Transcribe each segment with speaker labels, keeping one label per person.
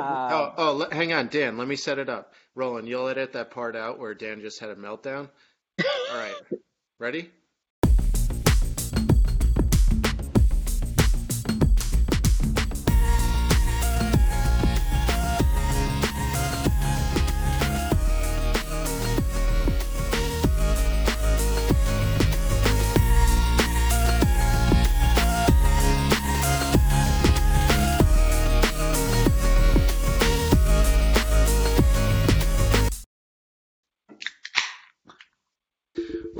Speaker 1: Oh, oh, hang on, Dan. Let me set it up. Roland, you'll edit that part out where Dan just had a meltdown. All right, ready?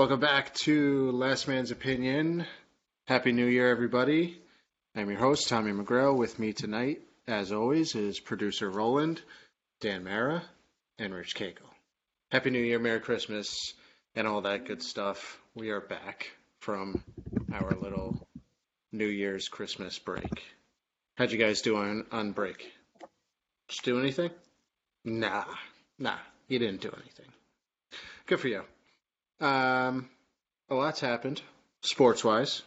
Speaker 1: Welcome back to Last Man's Opinion. Happy New Year, everybody. I'm your host, Tommy McGrail. With me tonight, as always, is producer Roland, Dan Mara, and Rich Cagle. Happy New Year, Merry Christmas, and all that good stuff. We are back from our little New Year's Christmas break. How'd you guys do on, on break? Just do anything? Nah, nah, you didn't do anything. Good for you. Um, a lot's happened sports wise.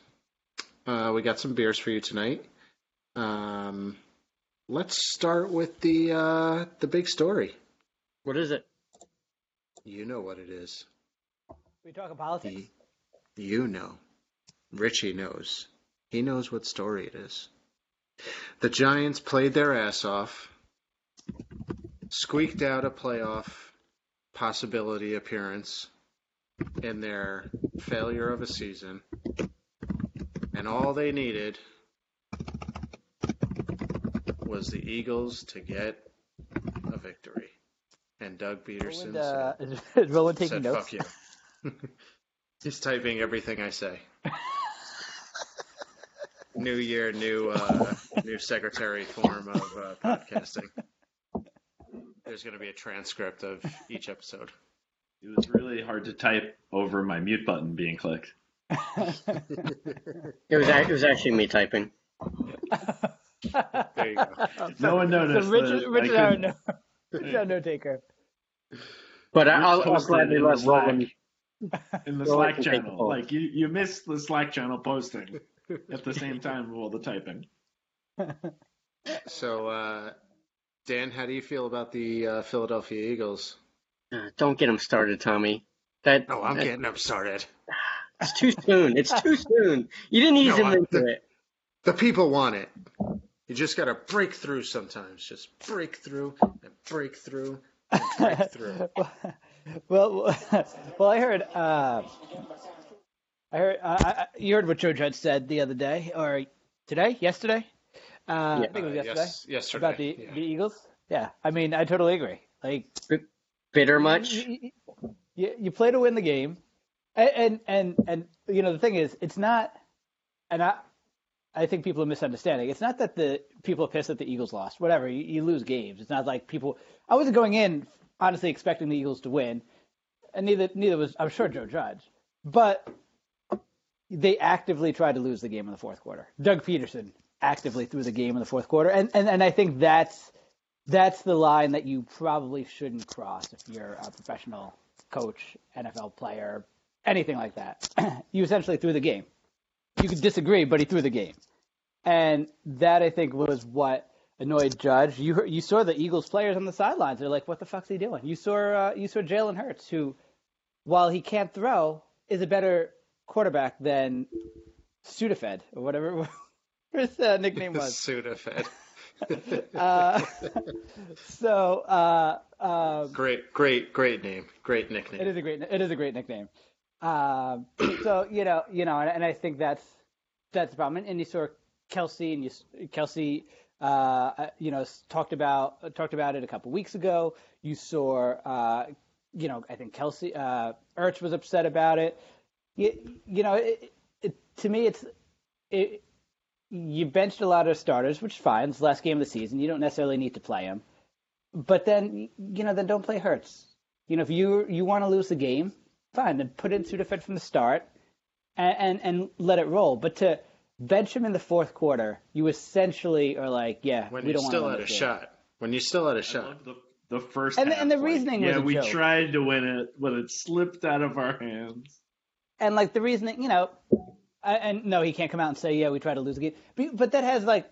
Speaker 1: Uh, we got some beers for you tonight. Um, let's start with the uh, the big story.
Speaker 2: what is it?
Speaker 1: You know what it is.
Speaker 3: We talking politics.
Speaker 1: Y- You know. Richie knows. He knows what story it is. The Giants played their ass off, squeaked out a playoff possibility appearance in their failure of a season, and all they needed was the Eagles to get a victory. And Doug Pederson
Speaker 3: Roland, uh,
Speaker 1: said,
Speaker 3: is, Roland taking
Speaker 1: said
Speaker 3: notes?
Speaker 1: fuck you. He's typing everything I say. new year, new uh, new secretary form of uh, podcasting. There's going to be a transcript of each episode.
Speaker 4: It was really hard to type over my mute button being clicked.
Speaker 2: It was it was actually me typing.
Speaker 1: There you go.
Speaker 4: No one noticed.
Speaker 3: So Richard,
Speaker 4: that
Speaker 3: Richard, our no, Richard, our no taker.
Speaker 2: But I-
Speaker 4: Rich
Speaker 2: I'll, I'll gladly
Speaker 4: in the
Speaker 2: let
Speaker 4: Slack.
Speaker 2: Roland.
Speaker 4: in the Slack
Speaker 2: can the
Speaker 4: channel. Like you, you missed the Slack channel posting at the same time of all the typing.
Speaker 1: So, uh, Dan, how do you feel about the uh, Philadelphia Eagles?
Speaker 2: Uh, don't get him started, Tommy. That
Speaker 1: Oh, I'm
Speaker 2: that-
Speaker 1: getting them started.
Speaker 2: it's too soon. It's too soon. You didn't ease
Speaker 1: No,
Speaker 2: him into it.
Speaker 1: The people want it. You just got to break through sometimes. Just break through and break through and break through.
Speaker 3: well, well, I heard. Uh, I heard. Uh, I, you heard what Joe Judge said the other day, or today, yesterday. Uh, I think it was
Speaker 1: Uh,
Speaker 3: yesterday
Speaker 1: yes, yesterday.
Speaker 3: about the
Speaker 1: yeah.
Speaker 3: the Eagles. Yeah, I mean, I totally agree. Like,
Speaker 2: Bitter much?
Speaker 3: You, you, you, play to win the game, and, and and and you know the thing is, it's not, and I, I think people are misunderstanding. It's not that the people are pissed that the Eagles lost. Whatever, you, you lose games. It's not like people. I wasn't going in honestly expecting the Eagles to win, and neither neither was I'm sure Joe Judge, but they actively tried to lose the game in the fourth quarter. Doug Pederson actively threw the game in the fourth quarter, and and, and I think that's that's the line that you probably shouldn't cross if you're a professional coach, NFL player, anything like that. you essentially threw the game. You could disagree, but he threw the game, and that I think was what annoyed Judge. You you saw the Eagles players on the sidelines. They're like, "What the fuck's he doing?" You saw uh, you saw Jalen Hurts, who, while he can't throw, is a better quarterback than Sudafed or whatever his uh, nickname was.
Speaker 1: Sudafed.
Speaker 3: Uh, so uh, uh,
Speaker 1: great, great, great name. Great nickname.
Speaker 3: it is a great it is a great nickname. Um, so you know you know, and, and I think that's that's the problem. And, and you saw Kelce and you s- Kelce. Uh, uh, you know, s- talked about talked about it a couple weeks ago. You saw, uh, you know, I think Kelce uh, Ertz was upset about it. You, you know, it, it, to me, it's it, you benched a lot of starters, which is fine. It's the last game of the season. You don't necessarily need to play them, but then you know, then don't play Hurts. You know, if you you want to lose the game, fine. Then put in Sudafed from the start, and, and and let it roll. But to bench him in the fourth quarter, you essentially are like, yeah,
Speaker 1: when
Speaker 3: we
Speaker 1: you
Speaker 3: don't
Speaker 1: still
Speaker 3: want
Speaker 1: had
Speaker 3: to
Speaker 1: a
Speaker 3: win this
Speaker 1: shot. When you still had a
Speaker 4: I
Speaker 1: shot.
Speaker 4: the, the first
Speaker 3: And the-
Speaker 4: half,
Speaker 3: and the
Speaker 4: like,
Speaker 3: reasoning was
Speaker 4: yeah,
Speaker 3: a
Speaker 4: we
Speaker 3: joke.
Speaker 4: tried to win it, but it slipped out of our hands.
Speaker 3: and like the reasoning, you know, I, and no, he can't come out and say, yeah, we tried to lose the game, but, that has like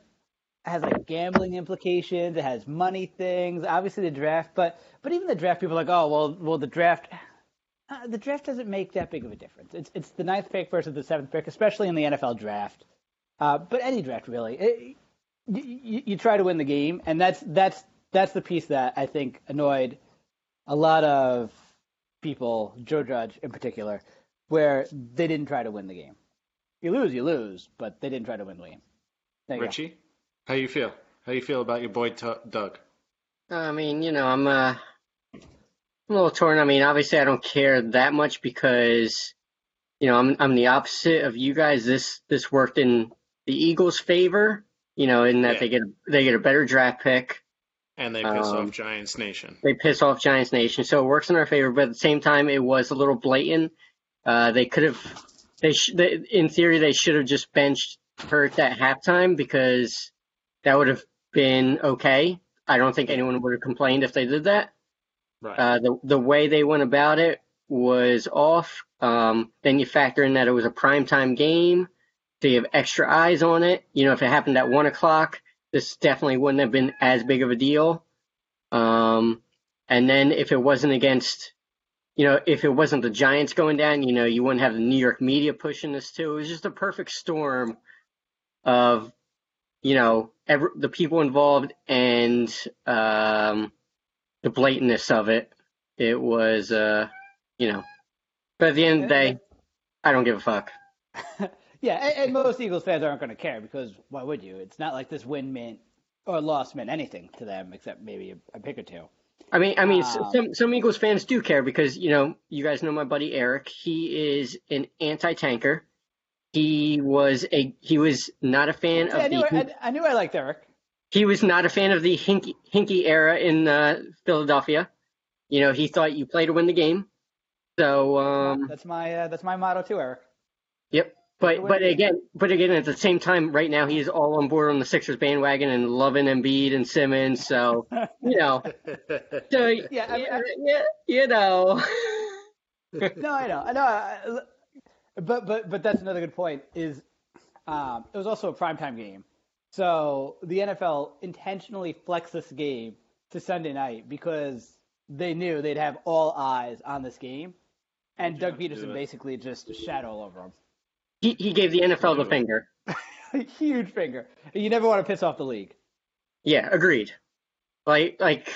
Speaker 3: has like gambling implications. It has money things. Obviously the draft, but but even the draft, people are like, oh well, well the draft. Uh, the draft doesn't make that big of a difference. It's it's the ninth pick versus the seventh pick, especially in the NFL draft. Uh, but any draft really, it, you, you try to win the game, and that's that's that's the piece that I think annoyed a lot of people, Joe Judge in particular, where they didn't try to win the game. You lose, you lose, but they didn't try to win the game. There you
Speaker 1: Richie, how you feel? How you feel about your boy T- Doug?
Speaker 2: I mean, you know, I'm uh, I'm a little torn. I mean, obviously, I don't care that much because, you know, I'm I'm the opposite of you guys. This this worked in the Eagles' favor, you know, in that
Speaker 1: Yeah.
Speaker 2: they get they get a better draft pick.
Speaker 1: And they piss
Speaker 2: Um,
Speaker 1: off Giants Nation.
Speaker 2: They piss off Giants Nation, so it works in our favor. But at the same time, it was a little blatant. Uh, they could have, they, sh- they in theory, they should have just benched Hurt at halftime because that would have been okay. I don't think anyone would have complained if they did that.
Speaker 1: Right.
Speaker 2: Uh, the the way they went about it was off. Um, then you factor in that it was a primetime game, so you have extra eyes on it. You know, if it happened at one o'clock, this definitely wouldn't have been as big of a deal. Um, and then if it wasn't against, you know, if it wasn't the Giants going down, you know, you wouldn't have the New York media pushing this too. It was just a perfect storm of, you know, every, the people involved and um, the blatantness of it. It was, uh, you know, but at the end of the day, I don't give a fuck.
Speaker 3: Yeah, and, and most Eagles fans aren't going to care because why would you? It's not like this win meant or loss meant anything to them except maybe a, a pick or two.
Speaker 2: I mean, I mean,
Speaker 3: Um,
Speaker 2: some some Eagles fans do care because you know, you guys know my buddy Eric. He is an anti-tanker. He was a he was not a fan
Speaker 3: Yeah, I
Speaker 2: of
Speaker 3: knew
Speaker 2: the
Speaker 3: I, I knew I liked Eric.
Speaker 2: he was not a fan of the Hinkie Hinkie era in uh, Philadelphia. You know, he thought you play to win the game. So, um,
Speaker 3: That's my uh, that's my motto too, Eric.
Speaker 2: yep.
Speaker 3: Play to
Speaker 2: But but again, but again, at the same time, right now he's all on board on the Sixers bandwagon and loving Embiid and Simmons. So you know, so
Speaker 3: Yeah, I mean, I-
Speaker 2: yeah, you know.
Speaker 3: no, I know, I know. I- But but but that's another good point. Is um, it was also a primetime game, so the NFL intentionally flexed this game to Sunday night because they knew they'd have all eyes on this game, and Doug
Speaker 4: have to do Pederson
Speaker 3: basically just shat all over
Speaker 2: He he gave the NFL the finger.
Speaker 3: Huge finger. You never want to piss off the league.
Speaker 2: Yeah, agreed. Like like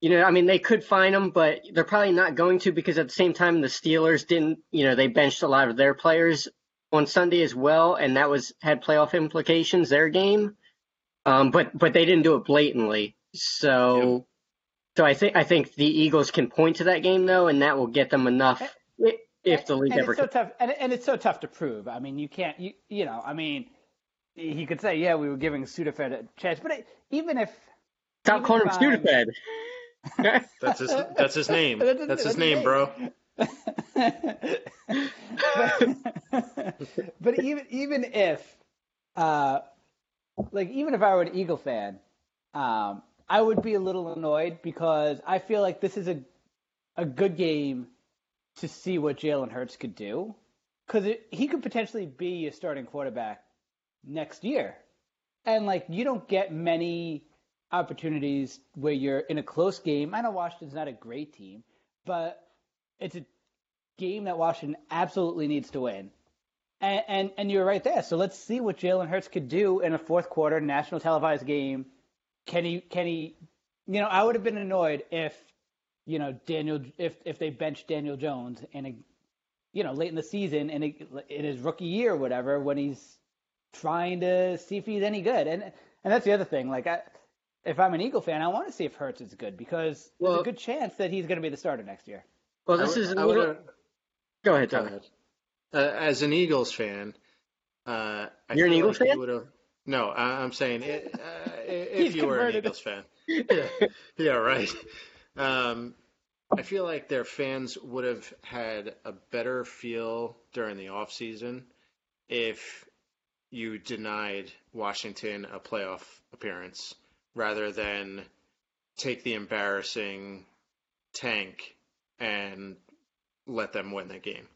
Speaker 2: you know, I mean they could fine him, but they're probably not going to because at the same time the Steelers didn't, you know, they benched a lot of their players on Sunday as well and that was had playoff implications their game. Um but but they didn't do it blatantly. So so I think I think the Eagles can point to that game though and that will get them enough i- if the league
Speaker 3: and
Speaker 2: ever
Speaker 3: it's so tough, and, and it's so tough to prove. I mean, you can't, you you know, I mean, he could say, yeah, we were giving Sudafed a chance, but it, even if
Speaker 2: Stop
Speaker 3: even
Speaker 2: calling him Sudafed.
Speaker 1: That's his. That's his name.
Speaker 3: That's his-
Speaker 1: That's his
Speaker 3: that's
Speaker 1: name,
Speaker 3: name.
Speaker 1: bro.
Speaker 3: but, but even even if, uh, like even if I were an Eagle fan, um, I would be a little annoyed because I feel like this is a a good game to see what Jalen Hurts could do because he could potentially be a starting quarterback next year, and like you don't get many opportunities where you're in a close game. I know Washington's not a great team, but it's a game that Washington absolutely needs to win. And, and and you're right there. So let's see what Jalen Hurts could do in a fourth quarter national televised game. Can he can he you know, I would have been annoyed if you know Daniel if if they bench Daniel Jones and a you know late in the season and in his rookie year or whatever when he's trying to see if he's any good. And and that's the other thing. Like I if I'm an Eagle fan, I want to see if Hurts is good because there's a good chance that he's going to be the starter next year.
Speaker 2: well, this
Speaker 1: would-
Speaker 2: is a
Speaker 1: I
Speaker 2: little.
Speaker 1: would-
Speaker 2: Go ahead,
Speaker 1: Go
Speaker 2: Tom.
Speaker 1: ahead. Uh, as an Eagles fan, uh, I
Speaker 2: You're an Eagles
Speaker 1: like
Speaker 2: fan?
Speaker 1: would've- No, I, I'm saying it, uh, if you were an. Eagles fan. yeah, yeah, right. Um, I feel like their fans would have had a better feel during the off season if you denied Washington a playoff appearance rather than take the embarrassing tank and let them win the game.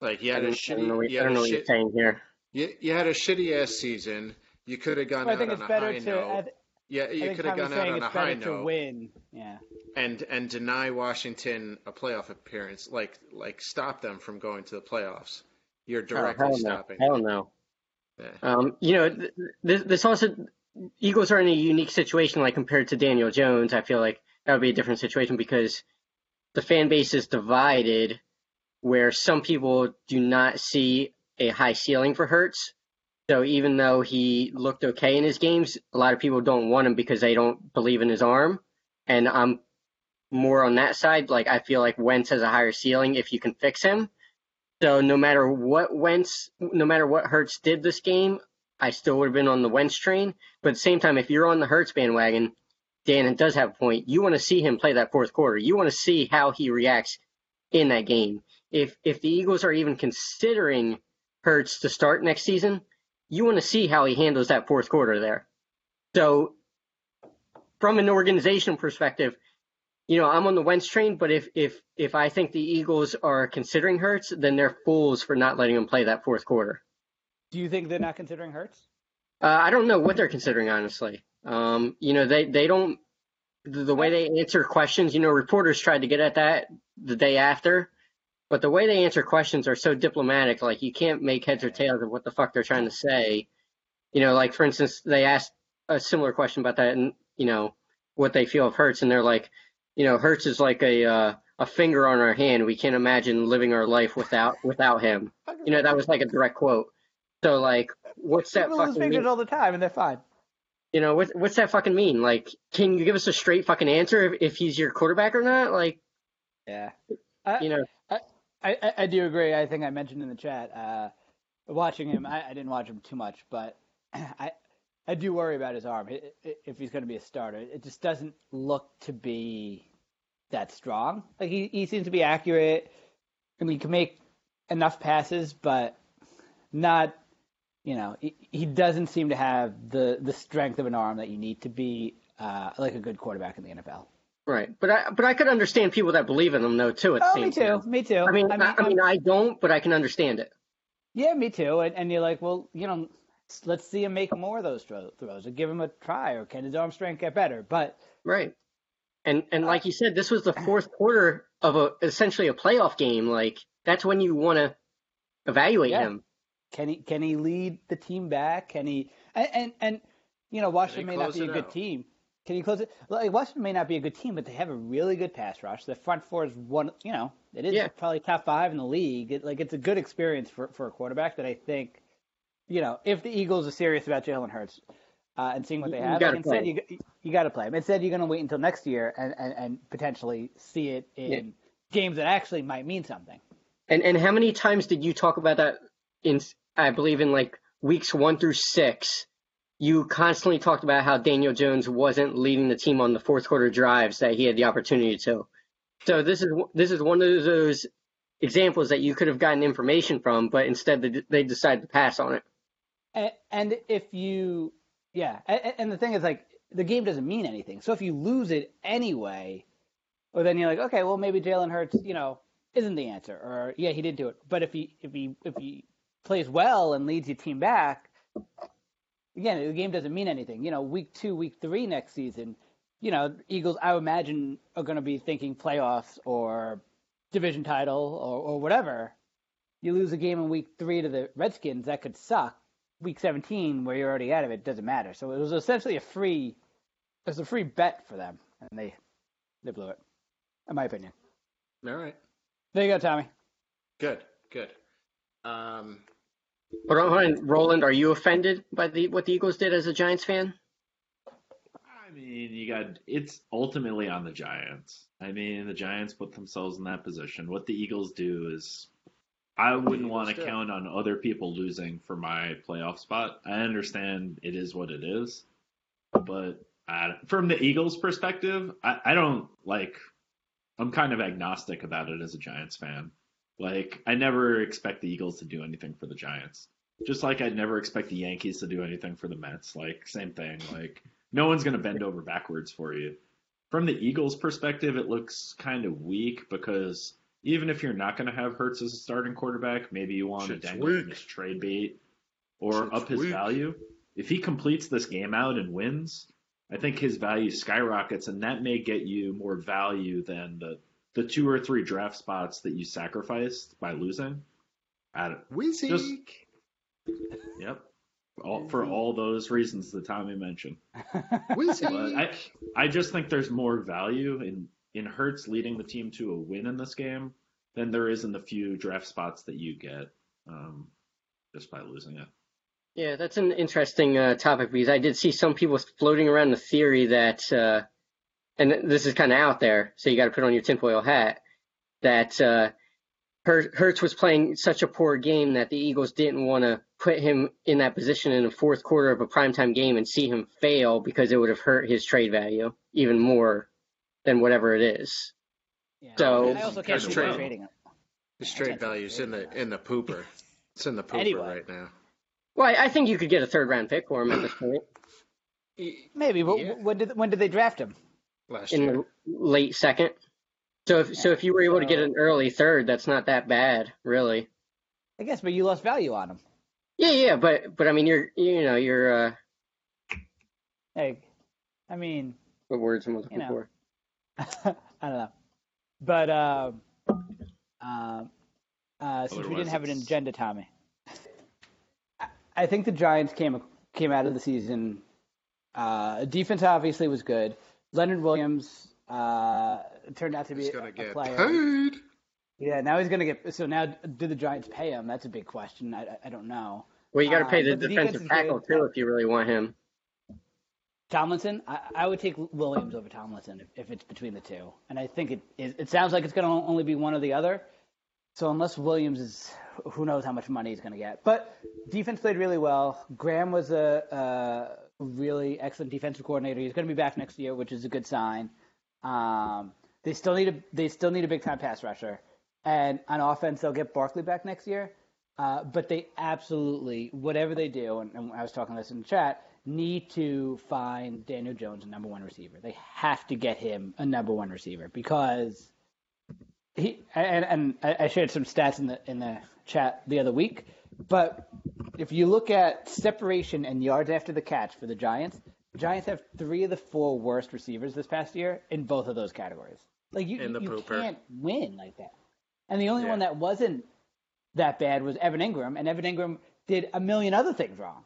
Speaker 1: Like you had a
Speaker 2: don't, I don't know,
Speaker 1: shitty, you
Speaker 2: I
Speaker 1: had
Speaker 2: don't know
Speaker 1: a
Speaker 2: what
Speaker 1: shit,
Speaker 2: here.
Speaker 1: you, you had a shitty ass season. you could have gone
Speaker 3: But I
Speaker 1: out
Speaker 3: think
Speaker 1: on a
Speaker 3: better
Speaker 1: high
Speaker 3: to.
Speaker 1: note.
Speaker 3: I, th-
Speaker 1: yeah, you could have
Speaker 3: Tommy's
Speaker 1: gone out on a high
Speaker 3: better to
Speaker 1: note
Speaker 3: win. Yeah.
Speaker 1: and and deny Washington a playoff appearance, like like stop them from going to the playoffs. You're
Speaker 2: Oh,
Speaker 1: directly
Speaker 2: hell no.
Speaker 1: stopping.
Speaker 2: Hell no.
Speaker 1: Yeah.
Speaker 2: Um, you know, th- this, this also Eagles are in a unique situation, like compared to Daniel Jones. I feel like that would be a different situation because the fan base is divided, where some people do not see a high ceiling for Hurts. So even though he looked okay in his games, a lot of people don't want him because they don't believe in his arm. And I'm more on that side. Like I feel like Wentz has a higher ceiling if you can fix him. So no matter what Wentz, no matter what Hurts did this game, I still would have been on the Wentz train. But at the same time, if you're on the Hurts bandwagon, Dan does have a point. You want to see him play that fourth quarter. You want to see how he reacts in that game. If if the Eagles are even considering Hurts to start next season, you want to see how he handles that fourth quarter there. So from an organizational perspective, you know, I'm on the Wentz train, but if if if I think the Eagles are considering Hurts, then they're fools for not letting him play that fourth quarter.
Speaker 3: Do you think they're not considering Hurts?
Speaker 2: Uh, I don't know what they're considering, honestly. Um, you know, they they don't the, the way they answer questions. You know, reporters tried to get at that the day after, but the way they answer questions are so diplomatic. Like you can't make heads or tails of what the fuck they're trying to say. You know, like for instance, they asked a similar question about that, and you know what they feel of Hurts, and they're like, you know, Hurts is like a uh, a finger on our hand. We can't imagine living our life without without him. You know, that was like a direct quote. So like, what's that
Speaker 3: People
Speaker 2: fucking
Speaker 3: fingers
Speaker 2: mean?
Speaker 3: all the time, and they're fine.
Speaker 2: You know, what, what's that fucking mean? Like, can you give us a straight fucking answer if, if he's your quarterback or not? Like,
Speaker 3: Yeah.
Speaker 2: you know,
Speaker 3: I, I, do agree. I think I mentioned in the chat, uh, watching him, I, I didn't watch him too much, but I I do worry about his arm if he's going to be a starter. It just doesn't look to be that strong. Like he, he seems to be accurate. Mean, he can make enough passes, but not. You know, he, he doesn't seem to have the the strength of an arm that you need to be uh, like a good quarterback in the NFL.
Speaker 2: Right? But I but I could understand people that believe in him though too. At the
Speaker 3: Oh,
Speaker 2: same
Speaker 3: me too.
Speaker 2: time.
Speaker 3: Me too.
Speaker 2: I mean, I mean, I, mean, I don't, but I can understand it.
Speaker 3: Yeah, me too. And, and you're like, well, you know, let's see him make more of those throw, throws, or give him a try, or can his arm strength get better? But
Speaker 2: Right. And and uh, like you said, this was the fourth quarter of a essentially a playoff game. Like that's when you want to evaluate
Speaker 3: Yeah.
Speaker 2: him.
Speaker 3: can he can he lead the team back? Can he? And and, and you know, Washington may not be a good
Speaker 1: out?
Speaker 3: team. Can you close it? Like Washington may not be a good team, but they have a really good pass rush. The front four is one. You know, it is
Speaker 2: Yeah.
Speaker 3: probably top five in the league. It, like it's a good experience for for a quarterback that I think, you know, if the Eagles are serious about Jalen Hurts. Uh, and seeing what they
Speaker 2: You
Speaker 3: have.
Speaker 2: gotta
Speaker 3: Like instead,
Speaker 2: play.
Speaker 3: you you got to play him. Instead, you're going to wait until next year and, and, and potentially see it in
Speaker 2: Yeah.
Speaker 3: games that actually might mean something.
Speaker 2: And and how many times did you talk about that in I believe in like weeks one through six? You constantly talked about how Daniel Jones wasn't leading the team on the fourth quarter drives that he had the opportunity to. So this is this is one of those examples that you could have gotten information from, but instead they, decided to pass on it.
Speaker 3: And, and if you, yeah, and, and the thing is, like, the game doesn't mean anything. So if you lose it anyway, well, then you're like, okay, well, maybe Jalen Hurts, you know, isn't the answer, or yeah, he did do it. But if he if he if he plays well and leads your team back, again, the game doesn't mean anything. You know, week two, week three next season, you know, Eagles, I would imagine, are going to be thinking playoffs or division title or, or whatever. You lose a game in week three to the Redskins, that could suck. Week 17, where you're already out of it, doesn't matter. So it was essentially a free, it was a free bet for them, and they they blew it, in my opinion.
Speaker 1: All right.
Speaker 3: There you go, Tommy.
Speaker 1: Good. Good. Um,
Speaker 2: But hold on, Roland, are you offended by the what the Eagles did as a Giants fan?
Speaker 4: I mean, you got it's ultimately on the Giants. I mean, the Giants put themselves in that position. What the Eagles do is, I wouldn't want to count on other people losing for my playoff spot. I understand it is what it is, but uh, from the Eagles' perspective, I, I don't like. I'm kind of agnostic about it as a Giants fan. Like, I never expect the Eagles to do anything for the Giants. Just like I'd never expect the Yankees to do anything for the Mets. Like, same thing. Like, no one's going to bend over backwards for you. From the Eagles' perspective, it looks kind of weak because even if you're not going to have Hurts as a starting quarterback, maybe you want to dangle him as trade bait or
Speaker 1: Shit's
Speaker 4: up his
Speaker 1: weak.
Speaker 4: value. if he completes this game out and wins, I think his value skyrockets, and that may get you more value than the the two or three draft spots that you sacrificed by losing. At
Speaker 1: Wizzy.
Speaker 4: Just- yep, all, for all those reasons that Tommy mentioned.
Speaker 1: Wizzy.
Speaker 4: I I just think there's more value in in Hurts leading the team to a win in this game than there is in the few draft spots that you get um, just by losing it.
Speaker 2: Yeah, that's an interesting uh, topic because I did see some people floating around the theory that, uh, and this is kind of out there, so you got to put on your tinfoil hat, that uh, Hurts was playing such a poor game that the Eagles didn't want to put him in that position in the fourth quarter of a primetime game and see him fail because it would have hurt his trade value even more than whatever it is.
Speaker 3: Yeah.
Speaker 2: So-
Speaker 3: I also can't
Speaker 1: That's
Speaker 3: see
Speaker 1: true.
Speaker 3: trading him.
Speaker 1: His trade value's in the in the pooper. It's in the pooper
Speaker 3: Anyway.
Speaker 1: right now.
Speaker 2: Well, I, I think you could get a third round pick for him at this point
Speaker 3: Maybe, but
Speaker 1: Yeah.
Speaker 3: when did when did they draft him?
Speaker 1: Last
Speaker 2: in
Speaker 1: year.
Speaker 2: the late second. So if so, if you were able to get an early third, that's not that bad, really.
Speaker 3: I guess, but you lost value on him.
Speaker 2: Yeah, yeah, but but I mean, you're you know you're uh,
Speaker 3: Hey, I mean,
Speaker 2: what words am I looking
Speaker 3: know.
Speaker 2: for?
Speaker 3: I don't know, but um, um, uh, since we didn't have an
Speaker 4: it's-
Speaker 3: agenda, Tommy, I- I think the Giants came came out of the season. Uh, defense obviously was good. Leonard Williams uh, turned out to be
Speaker 1: He's
Speaker 3: a,
Speaker 1: gonna
Speaker 3: a
Speaker 1: get
Speaker 3: player.
Speaker 1: paid.
Speaker 3: Yeah, now he's gonna get. So now, do the Giants pay him? That's a big question. I, I- I don't know.
Speaker 2: Well, you got to pay the
Speaker 3: but the
Speaker 2: defensive
Speaker 3: is
Speaker 2: tackle
Speaker 3: good.
Speaker 2: too if you really want him.
Speaker 3: Tomlinson, I, I would take Williams over Tomlinson if, if it's between the two, and I think it it, it sounds like it's going to only be one or the other. So unless Williams is, who knows how much money he's going to get. But defense played really well. Graham was a, a really excellent defensive coordinator. He's going to be back next year, which is a good sign. Um, they still need a they still need a big time pass rusher, and on offense they'll get Barkley back next year. Uh, but they absolutely, whatever they do, and, and I was talking this in the chat, need to find Daniel Jones a number one receiver. They have to get him a number one receiver because he and and I I shared some stats in the in the chat the other week. But if you look at separation and yards after the catch for the Giants, the Giants have three of the four worst receivers this past year in both of those categories. Like you,
Speaker 1: the
Speaker 3: you can't win like that. And the only
Speaker 1: Yeah.
Speaker 3: one that wasn't that bad was Evan Engram, and Evan Engram did a million other things wrong.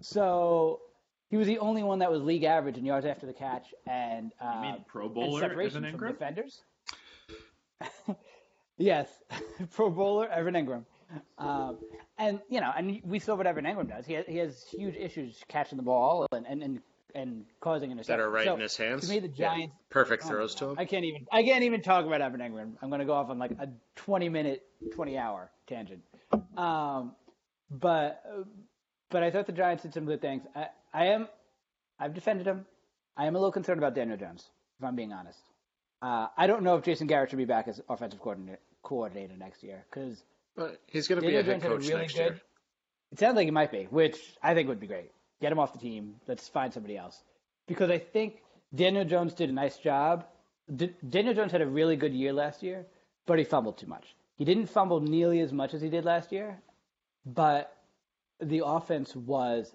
Speaker 3: So he was the only one that was league average in yards after the catch and uh,
Speaker 4: You mean Pro
Speaker 3: and
Speaker 4: Bowler
Speaker 3: separation
Speaker 4: Evan
Speaker 3: from
Speaker 4: Engram?
Speaker 3: defenders. yes, Pro Bowler Evan Engram, um, and you know, and we saw what Evan Engram does. He has, he has huge issues catching the ball and and and, and causing interceptions.
Speaker 1: That are right
Speaker 3: So,
Speaker 1: in his hands.
Speaker 3: To me, the
Speaker 1: Yeah.
Speaker 3: Giants.
Speaker 1: Perfect
Speaker 3: oh
Speaker 1: throws to him.
Speaker 3: I can't even. I can't even talk about Evan Engram. I'm going to go off on like a 20 minute, 20 hour tangent. Um, but but I thought the Giants did some good things. I, I am. I've defended him. I am a little concerned about Daniel Jones, if I'm being honest. Uh, I don't know if Jason Garrett should be back as offensive coordinator, coordinator next year because
Speaker 1: he's going to be a head
Speaker 3: Jones had a
Speaker 1: coach
Speaker 3: really
Speaker 1: next
Speaker 3: good.
Speaker 1: year.
Speaker 3: It sounds like he might be, which I think would be great. Get him off the team. Let's find somebody else. Because I think Daniel Jones did a nice job. D- Daniel Jones had a really good year last year, but he fumbled too much. He didn't fumble nearly as much as he did last year, but the offense was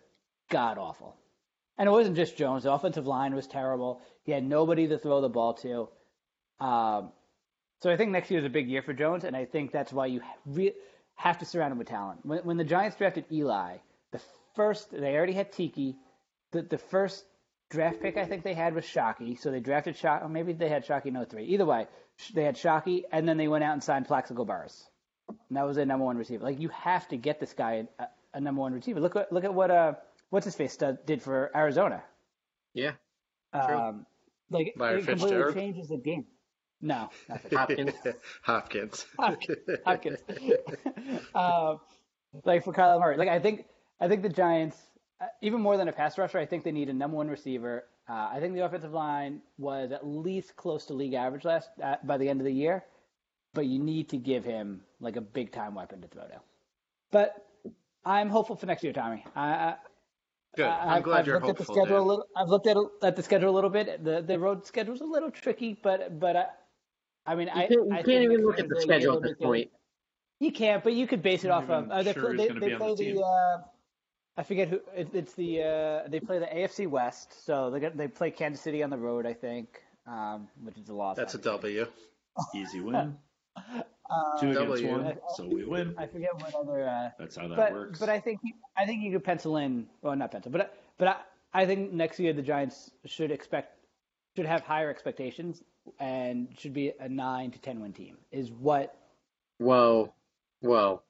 Speaker 3: god awful. And it wasn't just Jones. The offensive line was terrible. He had nobody to throw the ball to. Um, so I think next year is a big year for Jones, and I think that's why you re- have to surround him with talent. When, when the Giants drafted Eli, the first they already had Tiki. The the first draft pick I think they had was Shockey, so they drafted Shockey. Or maybe they had Shockey no three. Either way, they had Shockey, and then they went out and signed Plaxico Burress, and that was their number one receiver. Like you have to get this guy a, a number one receiver. Look at look at what uh what's his face stud did for Arizona.
Speaker 2: Yeah,
Speaker 3: Um, like
Speaker 1: Larry
Speaker 3: it completely
Speaker 1: Fitzgerald?
Speaker 3: changes the game. No, Fitzgerald.
Speaker 2: Hopkins.
Speaker 1: Hopkins.
Speaker 3: Hopkins. um, like for Kyle Murray, like I think I think the Giants, uh, even more than a pass rusher, I think they need a number one receiver. Uh, I think the offensive line was at least close to league average last uh, by the end of the year, but you need to give him like a big time weapon to throw to. But I'm hopeful for next year, Tommy. I, I,
Speaker 1: Good. I'm
Speaker 3: I've,
Speaker 1: glad
Speaker 3: I've
Speaker 1: you're
Speaker 3: looked
Speaker 1: hopeful.
Speaker 3: at the schedule a little. I've looked at at the schedule a little bit. The the road schedule's a little tricky, but but I, I mean, I
Speaker 2: You can't, you
Speaker 3: I
Speaker 2: can't even look at the schedule at this point.
Speaker 3: You can't, but you could base it
Speaker 4: I'm
Speaker 3: off of. Uh, they
Speaker 4: sure
Speaker 3: play, they, they play
Speaker 4: the
Speaker 3: the. Uh, I forget who. It, it's the uh, they play the AFC West, so they got, they play Kansas City on the road, I think, um, which is a loss.
Speaker 1: That's a
Speaker 3: obviously.
Speaker 1: W.
Speaker 4: Easy win.
Speaker 3: Uh,
Speaker 4: Two
Speaker 1: W.
Speaker 4: against one, so we win.
Speaker 3: I forget what other. Uh,
Speaker 4: That's how that
Speaker 3: but
Speaker 4: works.
Speaker 3: but I think I think you could pencil in. Well, not pencil, but but I, I think next year the Giants should expect should have higher expectations and should be a nine to ten win team. Is what
Speaker 2: Whoa, whoa.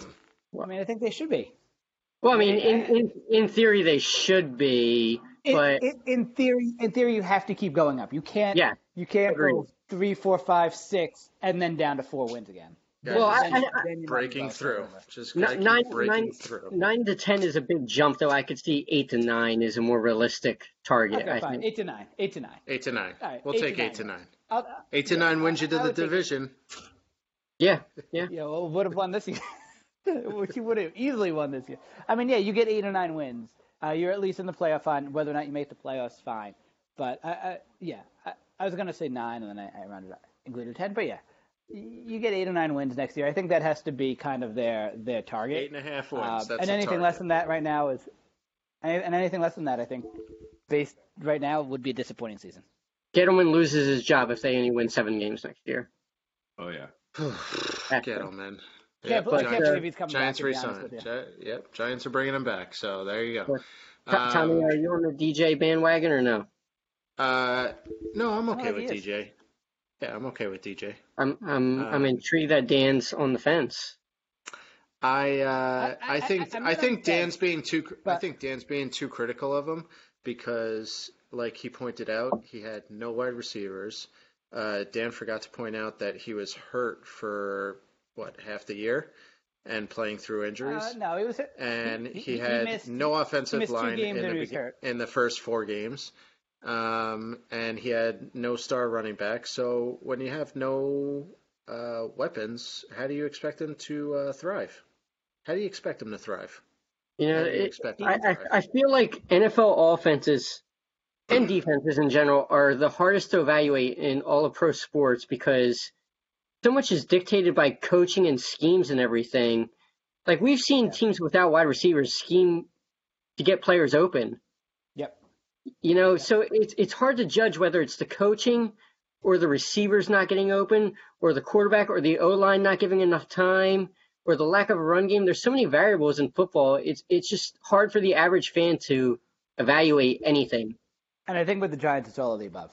Speaker 3: I mean. I think they should be.
Speaker 2: Well, I mean, in, in in theory they should be, but
Speaker 3: in, in theory, in theory, you have to keep going up. You can't.
Speaker 2: Yeah,
Speaker 3: You can't go three, four, five, six, and then down to four wins again.
Speaker 1: Yeah,
Speaker 2: Well, I- I-
Speaker 3: then you might
Speaker 1: breaking through. Just
Speaker 2: N-
Speaker 1: gotta keep
Speaker 2: nine,
Speaker 1: breaking
Speaker 2: nine,
Speaker 1: through.
Speaker 2: nine to ten is a big jump, though. I could see eight to nine is a more realistic target.
Speaker 3: Okay,
Speaker 2: I
Speaker 3: fine.
Speaker 2: think.
Speaker 3: Eight to nine. Eight to nine.
Speaker 1: Eight to nine.
Speaker 3: All right,
Speaker 1: we'll
Speaker 3: eight to
Speaker 1: take
Speaker 3: nine.
Speaker 1: eight to nine.
Speaker 3: I'll,
Speaker 1: Eight to
Speaker 3: yeah,
Speaker 1: nine wins you to the
Speaker 3: would take it.
Speaker 1: division.
Speaker 2: Yeah, yeah.
Speaker 3: Yeah, well, would have won this year. you would have easily won this year. I mean, yeah, you get eight or nine wins. Uh, you're at least in the playoff hunt. Whether or not you make the playoffs, fine. But I, I, yeah, I, I was gonna say nine, and then I, I rounded up, included ten. But yeah, y- you get eight or nine wins next year. I think that has to be kind of their their target.
Speaker 1: Eight and a half wins.
Speaker 3: Uh,
Speaker 1: That's
Speaker 3: and anything
Speaker 1: target.
Speaker 3: less than that right now is, and and anything less than that, I think, based right now, would be a disappointing season.
Speaker 2: Gettleman loses his job if they only win seven games next year.
Speaker 4: oh yeah.
Speaker 1: Gettleman.
Speaker 3: Can't,
Speaker 2: but,
Speaker 3: I can't believe he's coming
Speaker 1: Giants
Speaker 3: back. to
Speaker 1: resign. Gi- yep, Giants are bringing him back. So there you go.
Speaker 2: To- Tommy,
Speaker 1: Um,
Speaker 2: are you on the DJ bandwagon or no?
Speaker 1: Uh, no, I'm okay with
Speaker 3: he is.
Speaker 1: DJ. Yeah, I'm okay with DJ.
Speaker 2: I'm I'm I'm
Speaker 1: Um,
Speaker 2: intrigued that Dan's on the fence.
Speaker 1: I uh,
Speaker 3: I-
Speaker 1: I,
Speaker 3: I-
Speaker 1: think
Speaker 3: I- I'm
Speaker 1: I,
Speaker 3: not
Speaker 1: think Dan's
Speaker 3: fence,
Speaker 1: being too I think Dan's being too critical of him because, like he pointed out, he had no wide receivers. Uh, Dan forgot to point out that he was hurt for what half the year and playing through injuries.
Speaker 3: Uh, no, he was.
Speaker 1: and he,
Speaker 3: he- he
Speaker 1: had
Speaker 3: missed-
Speaker 1: no offensive
Speaker 3: missed
Speaker 1: line in the,
Speaker 3: he was
Speaker 1: begi-
Speaker 3: hurt.
Speaker 1: in the first four games. Um, and he had no star running back. So when you have no uh, weapons, how do you expect him to uh, thrive? How do you expect him to thrive?
Speaker 2: You know,
Speaker 1: you
Speaker 2: it, I, I? I feel like NFL offenses and defenses in general are the hardest to evaluate in all of pro sports because so much is dictated by coaching and schemes and everything. Like we've seen teams without wide receivers scheme to get players open.
Speaker 3: Yep.
Speaker 2: You know, so it's it's hard to judge whether it's the coaching or the receivers not getting open or the quarterback or the O line not giving enough time or the lack of a run game. There's so many variables in football. It's it's just hard for the average fan to evaluate anything.
Speaker 3: And I think with the Giants, it's all of the above.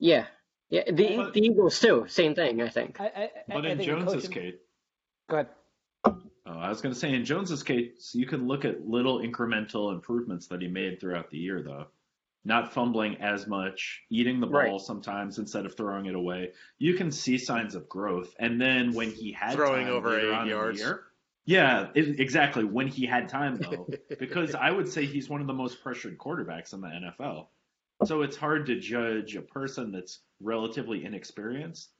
Speaker 2: Yeah. Yeah, the
Speaker 4: But-
Speaker 2: the Eagles too, same thing, I think.
Speaker 3: I, I,
Speaker 4: But
Speaker 3: I
Speaker 4: in
Speaker 3: think
Speaker 4: Jones's
Speaker 3: coaching-
Speaker 4: case,
Speaker 3: Go ahead.
Speaker 4: oh, I was going to say in Jones's case, you can look at little incremental improvements that he made throughout the year, though. Not fumbling as much, eating the ball
Speaker 2: Right.
Speaker 4: sometimes instead of throwing it away. You can see signs of growth. And then when he had
Speaker 1: Throwing
Speaker 4: time
Speaker 1: over
Speaker 4: later
Speaker 1: eight
Speaker 4: on in the
Speaker 1: yards.
Speaker 4: year- yeah, it, exactly. When he had time, though, because I would say he's one of the most pressured quarterbacks in the NFL. So it's hard to judge a person that's relatively inexperienced.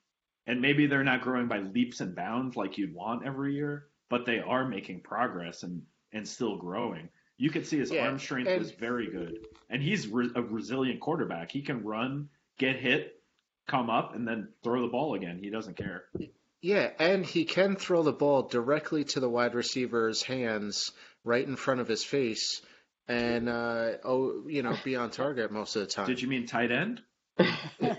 Speaker 4: And maybe they're not growing by leaps and bounds like you'd want every year, but they are making progress and, and still growing. You could see his
Speaker 1: Yeah,
Speaker 4: arm strength
Speaker 1: and-
Speaker 4: was very good. And he's re- a resilient quarterback. He can run, get hit, come up, and then throw the ball again. He doesn't care.
Speaker 1: Yeah, and he can throw the ball directly to the wide receiver's hands, right in front of his face, and uh, oh, you know, be on target most of the time.
Speaker 4: Did you mean tight end?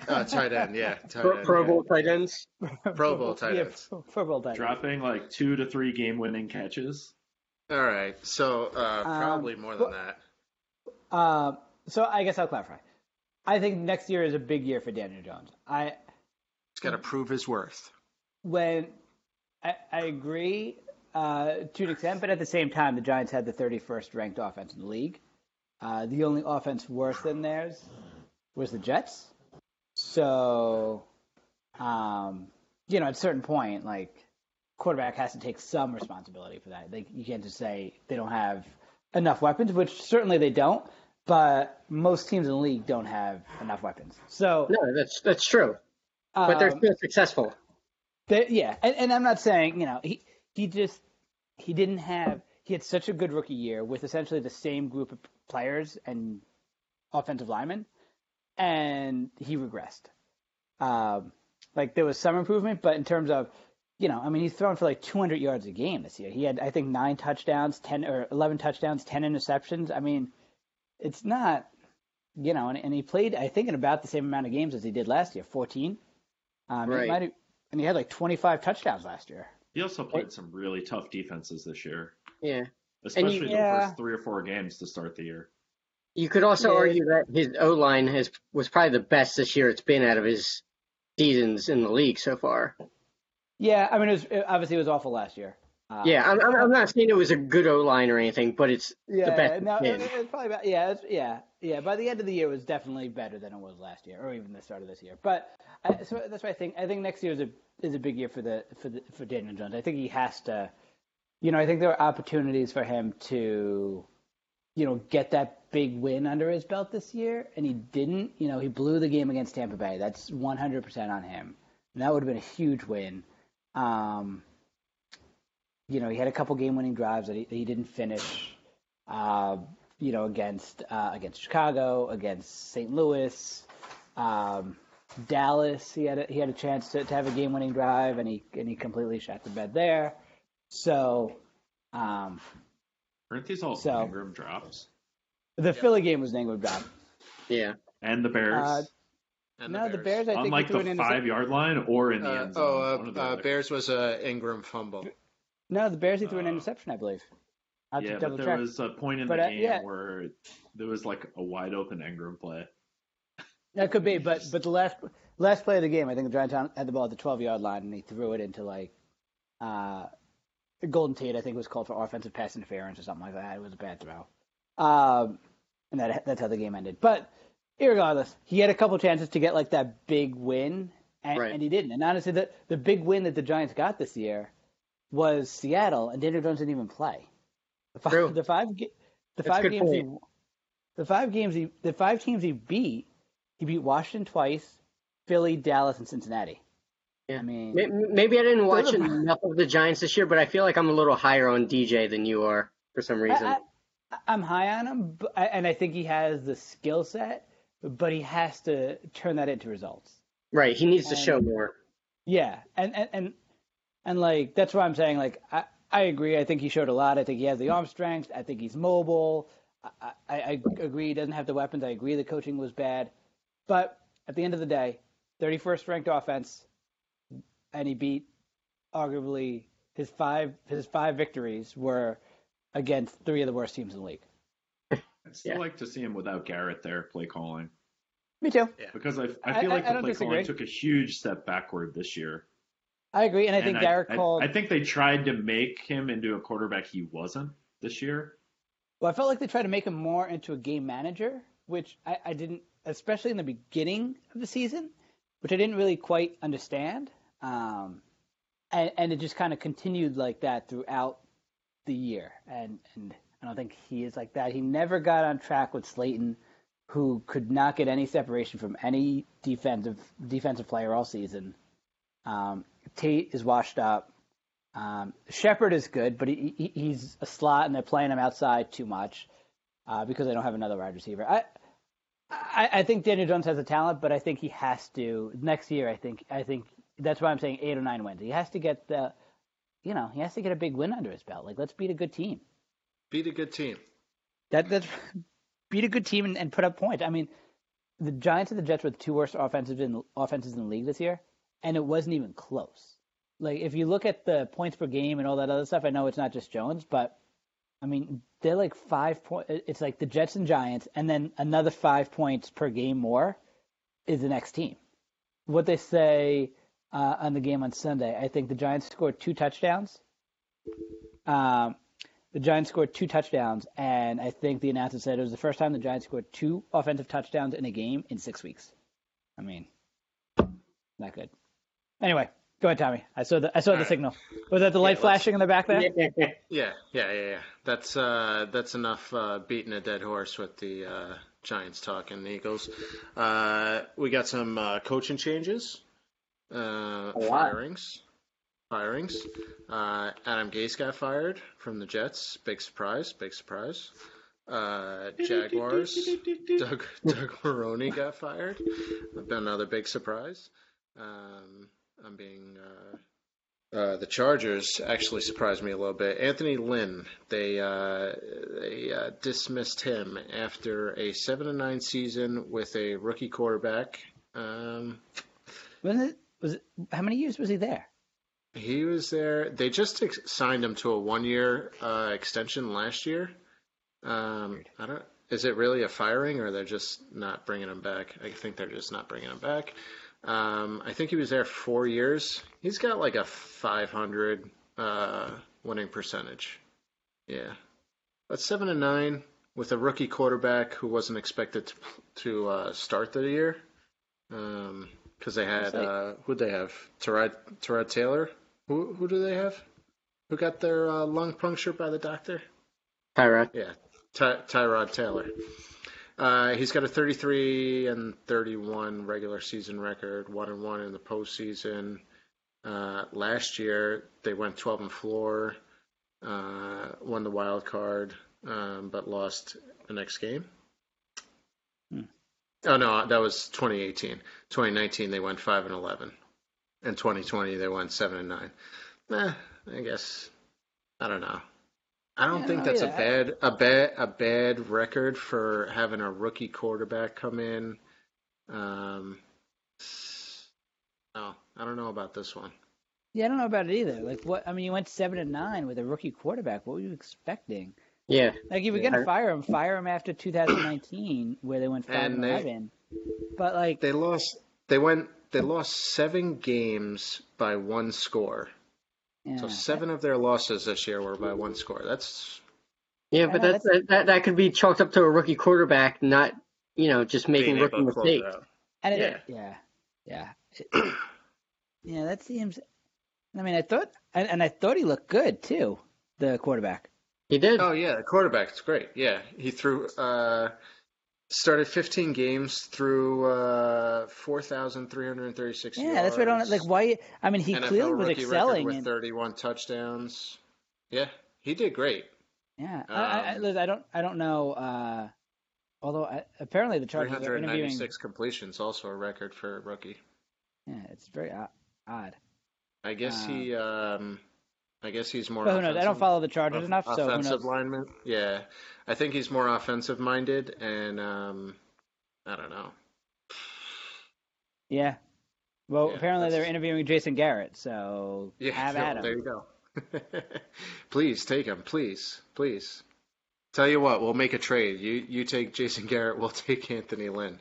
Speaker 1: Uh, tight end, yeah, tight
Speaker 2: Pro,
Speaker 1: end,
Speaker 2: Pro
Speaker 1: yeah.
Speaker 2: Bowl tight ends.
Speaker 1: Pro Bowl tight ends.
Speaker 3: Pro, Pro Bowl tight ends.
Speaker 4: Dropping like two to three game winning catches.
Speaker 1: All right, so uh, probably more than
Speaker 3: well-
Speaker 1: that.
Speaker 3: Um, so I guess I'll clarify. I think next year is a big year for Daniel Jones. I
Speaker 1: He's got to prove his worth.
Speaker 3: when I, I agree uh, to an extent, but at the same time, the Giants had the 31st ranked offense in the league. Uh, the only offense worse than theirs was the Jets. So, um, you know, at a certain point, like quarterback has to take some responsibility for that. They, you can't just say they don't have enough weapons, which certainly they don't. But most teams in the league don't have enough weapons. So,
Speaker 2: No, that's that's true. But they're
Speaker 3: um,
Speaker 2: still successful.
Speaker 3: They- yeah, and, and I'm not saying you know he he just he didn't have he had such a good rookie year with essentially the same group of players and offensive linemen, and he regressed. Um, like there was some improvement, but in terms of you know, I mean, he's thrown for like 200 yards a game this year. He had, I think, nine touchdowns, 10 or 11 touchdowns, 10 interceptions. I mean, it's not, you know, and, and he played, I think, in about the same amount of games as he did last year, 14. Um,
Speaker 2: Right.
Speaker 3: he might have, and he had like 25 touchdowns last year.
Speaker 4: He also played some really tough defenses this year,
Speaker 2: Yeah.
Speaker 4: especially the
Speaker 3: Yeah.
Speaker 4: first three or four games to start the year.
Speaker 2: You could also
Speaker 3: Yeah.
Speaker 2: argue that his O line has was probably the best this year it's been out of his seasons in the league so far.
Speaker 3: Yeah, I mean, it was it, obviously it was awful last year. Uh,
Speaker 2: Yeah, I'm, I'm, not saying it was a good O line or anything, but it's
Speaker 3: yeah,
Speaker 2: the best
Speaker 3: no,
Speaker 2: it's
Speaker 3: it, probably about, yeah, it's, yeah, yeah. By the end of the year, it was definitely better than it was last year, or even the start of this year. But I, so that's why I think I think next year is a is a big year for the for the, for Daniel Jones. I think he has to, you know, I think there are opportunities for him to, you know, get that big win under his belt this year, and he didn't. You know, he blew the game against Tampa Bay. That's 100% on him, and that would have been a huge win. Um, you know, he had a couple game-winning drives that he, that he didn't finish. Uh, you know, against uh, against Chicago, against St. Louis, um, Dallas. He had a, he had a chance to, to have a game-winning drive, and he and he completely shot the bed there. So, um,
Speaker 4: Aren't these all
Speaker 3: So-
Speaker 4: Engram drops?
Speaker 3: the Philly game was an Engram drop.
Speaker 2: Yeah.
Speaker 4: And the Bears
Speaker 3: Uh,
Speaker 1: And
Speaker 3: no, the Bears. I think
Speaker 4: on like
Speaker 3: he threw
Speaker 4: the
Speaker 3: an intercep-
Speaker 4: five yard line or in the
Speaker 1: Uh,
Speaker 4: end zone.
Speaker 1: oh,
Speaker 4: One of
Speaker 1: uh, uh. Bears was a Engram fumble.
Speaker 3: No, the Bears. He threw an
Speaker 4: Uh,
Speaker 3: interception, I believe. I have
Speaker 4: yeah, but there
Speaker 3: check.
Speaker 4: was a point in
Speaker 3: But,
Speaker 4: the
Speaker 3: uh,
Speaker 4: game
Speaker 3: yeah.
Speaker 4: where there was like a wide open Engram play.
Speaker 3: That could be, but but the last last play of the game, I think the Giants had the ball at the 12 yard line, and he threw it into like uh, Golden Tate. I think was called for offensive pass interference or something like that. It was a bad throw, um, and that that's how the game ended. But irregardless, he had a couple chances to get like that big win, and,
Speaker 2: Right.
Speaker 3: and he didn't. And honestly, the the big win that the Giants got this year was Seattle, and Daniel Jones didn't even play. The five,
Speaker 2: True.
Speaker 3: the five, the
Speaker 2: That's
Speaker 3: five games he, the five games he, the five teams he beat, he beat Washington twice, Philly, Dallas, and Cincinnati.
Speaker 2: Yeah.
Speaker 3: I mean,
Speaker 2: May- Maybe I didn't watch enough of the Giants this year, but I feel like I'm a little higher on DJ than you are for some reason.
Speaker 3: I, I'm high on him, but, and I think he has the skill set, but he has to turn that into results.
Speaker 2: right. He needs to show more.
Speaker 3: Yeah, and and and, and like that's why I'm saying like I, I agree. I think he showed a lot. I think he has the arm strength. I think he's mobile. I, I, I agree he doesn't have the weapons. I agree the coaching was bad, but at the end of the day, 31st ranked offense, and he beat arguably his five his five victories were against three of the worst teams in the league.
Speaker 4: I'd still
Speaker 2: Yeah.
Speaker 4: like to see him without Garrett there play calling
Speaker 3: Me too.
Speaker 4: because I, I
Speaker 3: I-
Speaker 4: feel like
Speaker 3: I- I
Speaker 4: the
Speaker 3: don't
Speaker 4: play
Speaker 3: disagree.
Speaker 4: calling took a huge step backward this year.
Speaker 3: I agree, and I think
Speaker 4: And
Speaker 3: Garrett
Speaker 4: I,
Speaker 3: called.
Speaker 4: I think they tried to make him into a quarterback he wasn't this year.
Speaker 3: Well, I felt like they tried to make him more into a game manager, which I, I didn't, especially in the beginning of the season, which I didn't really quite understand. Um, and, and it just kind of continued like that throughout the year. And, and I don't think he is like that. He never got on track with Slayton, who could not get any separation from any defensive defensive player all season. Um, Tate is washed up. Um, Shepard is good, but he, he, he's a slot, and they're playing him outside too much uh, because they don't have another wide receiver. I, I, I think Daniel Jones has a talent, but I think he has to next year. I think I think that's why I'm saying eight or nine wins. He has to get the, you know, he has to get a big win under his belt. Like let's beat a good team.
Speaker 1: Beat a good team.
Speaker 3: That that's beat a good team and, and put up points. I mean, the Giants and the Jets were the two worst offensive in offenses in the league this year, and it wasn't even close. Like if you look at the points per game and all that other stuff, I know it's not just Jones, but I mean they're like five point. It's like the Jets and Giants, and then another five points per game more is the next team. What they say uh, on the game on Sunday, I think the Giants scored two touchdowns. Um, the Giants scored two touchdowns, and I think the announcer said it was the first time the Giants scored two offensive touchdowns in a game in six weeks. I mean, not good. Anyway, go ahead, Tommy. I saw the I saw the
Speaker 1: right.
Speaker 3: signal. Was that the light
Speaker 1: let's-
Speaker 3: flashing in the back there?
Speaker 1: Yeah, yeah, yeah, yeah. That's uh, that's enough uh, beating a dead horse with the uh, Giants talking the Eagles. Uh, we got some uh, coaching changes, uh,
Speaker 2: lot.
Speaker 1: firings, firings. Uh, Adam Gase got fired from the Jets. Big surprise. Big surprise. Uh, Jaguars. Doug Doug Maroney got fired. Another big surprise. Um, I'm being uh, Uh, the Chargers actually surprised me a little bit. Anthony Lynn, they uh, they uh, dismissed him after a seven and nine season with a rookie quarterback. Um,
Speaker 3: Wasn't it? Was it? How many years was he there?
Speaker 1: He was there. They just ex- signed him to a one year uh, extension last year. Um, I don't. Is it really a firing, or they're just not bringing him back? I think they're just not bringing him back. Um, I think he was there four years. He's got like a 500 uh, winning percentage. Yeah, but seven and nine with a rookie quarterback who wasn't expected to to uh, start the year. Because they had
Speaker 3: like-
Speaker 1: uh, who'd they have? Terod Terod Taylor. Who who do they have? Who got their uh, lung punctured by the doctor?
Speaker 2: Tyrod.
Speaker 1: Yeah, Ty- Tyrod Taylor. Uh, he's got a 33 and 31 regular season record, one and one in the postseason. Uh, last year they went 12 and four, uh, won the wild card, um, but lost the next game.
Speaker 3: Hmm.
Speaker 1: Oh no, that was 2018. 2019 they went five and 11, and 2020 they went seven and nine. Eh, I guess I don't know. I don't
Speaker 3: Yeah,
Speaker 1: think that's
Speaker 3: yeah.
Speaker 1: a bad a bad a bad record for having a rookie quarterback come in. Um, no, I don't know about this one.
Speaker 3: Yeah, I don't know about it either. Like what? I mean, you went seven and nine with a rookie quarterback. What were you expecting?
Speaker 2: Yeah.
Speaker 3: Like if you're
Speaker 1: Yeah.
Speaker 3: gonna fire him, fire him after 2019, where they went five and,
Speaker 1: And they-
Speaker 3: eleven. But like,
Speaker 1: They lost. They went. They lost seven games by one score.
Speaker 3: yeah,
Speaker 1: So seven of their losses this year were by one score. That's
Speaker 2: Yeah, but
Speaker 3: know,
Speaker 2: that's, that, that that could be chalked up to a rookie quarterback, not you know just making
Speaker 1: being
Speaker 2: rookie
Speaker 1: able to close it
Speaker 2: mistakes.
Speaker 3: And it,
Speaker 1: Yeah.
Speaker 3: yeah, yeah, yeah. That seems. I mean, I thought, and, and I thought he looked good too, the quarterback.
Speaker 2: He did.
Speaker 1: Oh yeah, the quarterback's great. Yeah, he threw. Uh, started 15 games through uh, 4,336
Speaker 3: Yeah, that's right on. like. Why? I mean, he
Speaker 1: NFL
Speaker 3: clearly was excelling.
Speaker 1: with
Speaker 3: And,
Speaker 1: 31 touchdowns. Yeah, he did great.
Speaker 3: yeah, I, I, I,
Speaker 1: Um,
Speaker 3: I don't, I don't know. Uh, although I, apparently the Chargers are interviewing.
Speaker 1: 396 completions, also a record for a rookie.
Speaker 3: Yeah, it's very odd.
Speaker 1: I guess he. Um, I guess he's more.
Speaker 3: But who knows? I don't follow the Chargers enough, so who
Speaker 1: offensive
Speaker 3: knows?
Speaker 1: lineman. Yeah, I think he's more offensive minded, and um, I don't know.
Speaker 3: Yeah. Well,
Speaker 1: Yeah,
Speaker 3: apparently they're interviewing Jason Garrett, so
Speaker 1: Yeah,
Speaker 3: have
Speaker 1: no,
Speaker 3: at him.
Speaker 1: there you go. please take him, please, please. Tell you what, we'll make a trade. You you take Jason Garrett, we'll take Anthony Lynn.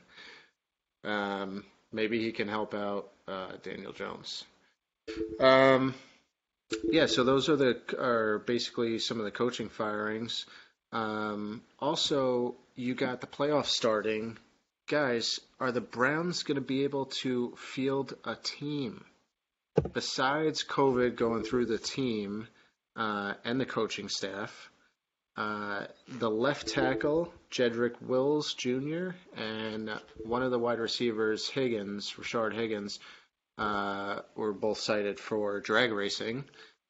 Speaker 1: Um, maybe he can help out uh, Daniel Jones. Um, yeah, so those are the are basically some of the coaching firings. Um, also, you got the playoffs starting. Guys, are the Browns going to be able to field a team? besides COVID going through the team uh, and the coaching staff, uh, the left tackle, Jedrick Wills Jr., and one of the wide receivers, Higgins, Rashard Higgins, uh, were both cited for drag racing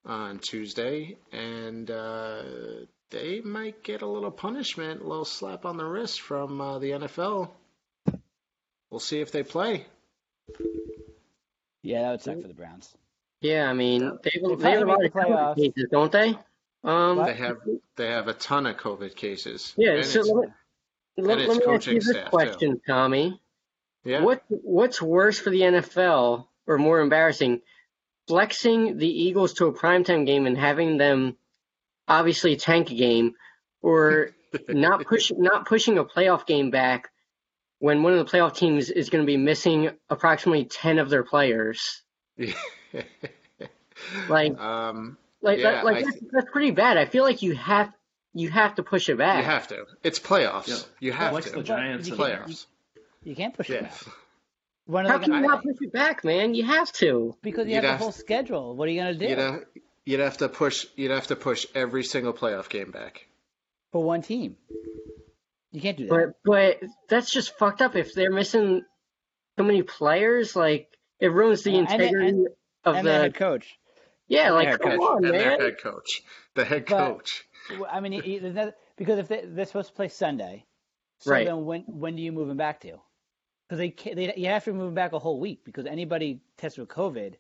Speaker 1: on Tuesday, and uh, they might get a little punishment, a little slap on the wrist from uh, the NFL. We'll see if they play.
Speaker 3: Yeah, that would suck for the Browns.
Speaker 2: Yeah, I mean they
Speaker 3: They
Speaker 2: they have a lot of COVID cases, don't they? Um,
Speaker 1: They have they have a ton of COVID cases.
Speaker 2: yeah.
Speaker 1: And
Speaker 2: So
Speaker 1: it's-
Speaker 2: let, let,
Speaker 1: it's
Speaker 2: let me ask you this
Speaker 1: staff, too.
Speaker 2: question, Tommy.
Speaker 1: yeah.
Speaker 2: What what's worse for the NFL or more embarrassing, flexing the Eagles to a primetime game and having them obviously tank a game, or not push not pushing a playoff game back when one of the playoff teams is going to be missing approximately ten of their players? Like
Speaker 1: um,
Speaker 2: like
Speaker 1: Yeah,
Speaker 2: that, like
Speaker 1: I
Speaker 2: that's, that's pretty bad. I feel like you have you have to push it back.
Speaker 1: you have to. It's playoffs.
Speaker 4: Yeah.
Speaker 1: You have
Speaker 4: Flex
Speaker 1: to.
Speaker 4: the Giants.
Speaker 3: You can't-
Speaker 1: playoffs.
Speaker 3: You can't push it back. When
Speaker 2: How can you
Speaker 3: gonna
Speaker 2: not push it back, man? You have to.
Speaker 3: Because you
Speaker 1: You'd
Speaker 3: have the
Speaker 1: have-
Speaker 3: whole schedule. What are you gonna do
Speaker 1: You'd have, you'd have to push. You'd have to push every single playoff game back.
Speaker 3: for one team? You can't do that.
Speaker 2: But but that's just fucked up. If they're missing so many players, like it ruins the
Speaker 3: Yeah,
Speaker 2: integrity
Speaker 3: and-
Speaker 2: of
Speaker 3: and
Speaker 2: the
Speaker 3: the head coach.
Speaker 2: yeah. Like
Speaker 3: their
Speaker 2: come
Speaker 3: coach.
Speaker 2: on,
Speaker 1: and their head coach, the head
Speaker 3: But-
Speaker 1: coach.
Speaker 3: I mean, you- you- there's no- because if they, they're supposed to play Sunday, so
Speaker 2: Right.
Speaker 3: then when when do you move them back to? Because they, can't, they you have to move them back a whole week because anybody tested with COVID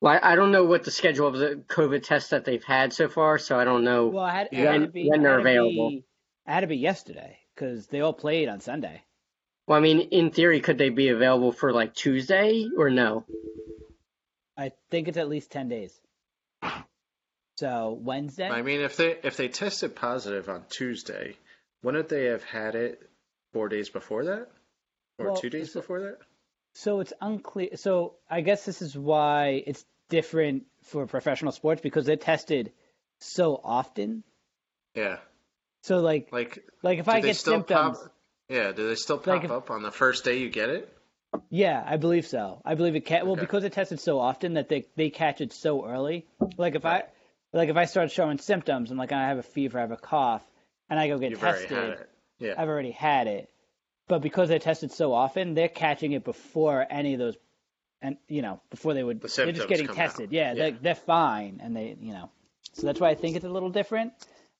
Speaker 2: Well, I I don't know what the schedule of the COVID tests that they've had so far, so I don't know.
Speaker 3: Well, I had,
Speaker 1: Yeah.
Speaker 3: I had to
Speaker 2: When-
Speaker 3: be,
Speaker 2: when they're
Speaker 3: I had to
Speaker 2: available.
Speaker 3: be- I had to be yesterday because they all played on Sunday.
Speaker 2: Well, I mean, in theory, could they be available for like Tuesday or no?
Speaker 3: I think it's at least ten days. So Wednesday.
Speaker 1: I mean, if they if they tested positive on Tuesday, wouldn't they have had it four days before that, or
Speaker 3: Well,
Speaker 1: two days before that?
Speaker 3: So it's unclear. So I guess this is why it's different for professional sports because they're tested so often.
Speaker 1: Yeah,
Speaker 3: So like,
Speaker 1: like
Speaker 3: like if I get
Speaker 1: still
Speaker 3: symptoms,
Speaker 1: pop? Yeah, do they still pop
Speaker 3: Like if-
Speaker 1: up on the first day you get it?
Speaker 3: yeah, I believe so. I believe it. Ca- well,
Speaker 1: Okay.
Speaker 3: because it tested so often that they they catch it so early. Like if I, like if I start showing symptoms, I'm like I have a fever, I have a cough, and I go get
Speaker 1: You've already
Speaker 3: tested.
Speaker 1: had it. Yeah,
Speaker 3: I've already had it. But because they're tested so often, they're catching it before any of those, and you know, before they would.
Speaker 1: The
Speaker 3: they're just getting tested.
Speaker 1: out.
Speaker 3: Yeah,
Speaker 1: Yeah.
Speaker 3: They're, they're fine, and they, you know, so that's why I think it's a little different.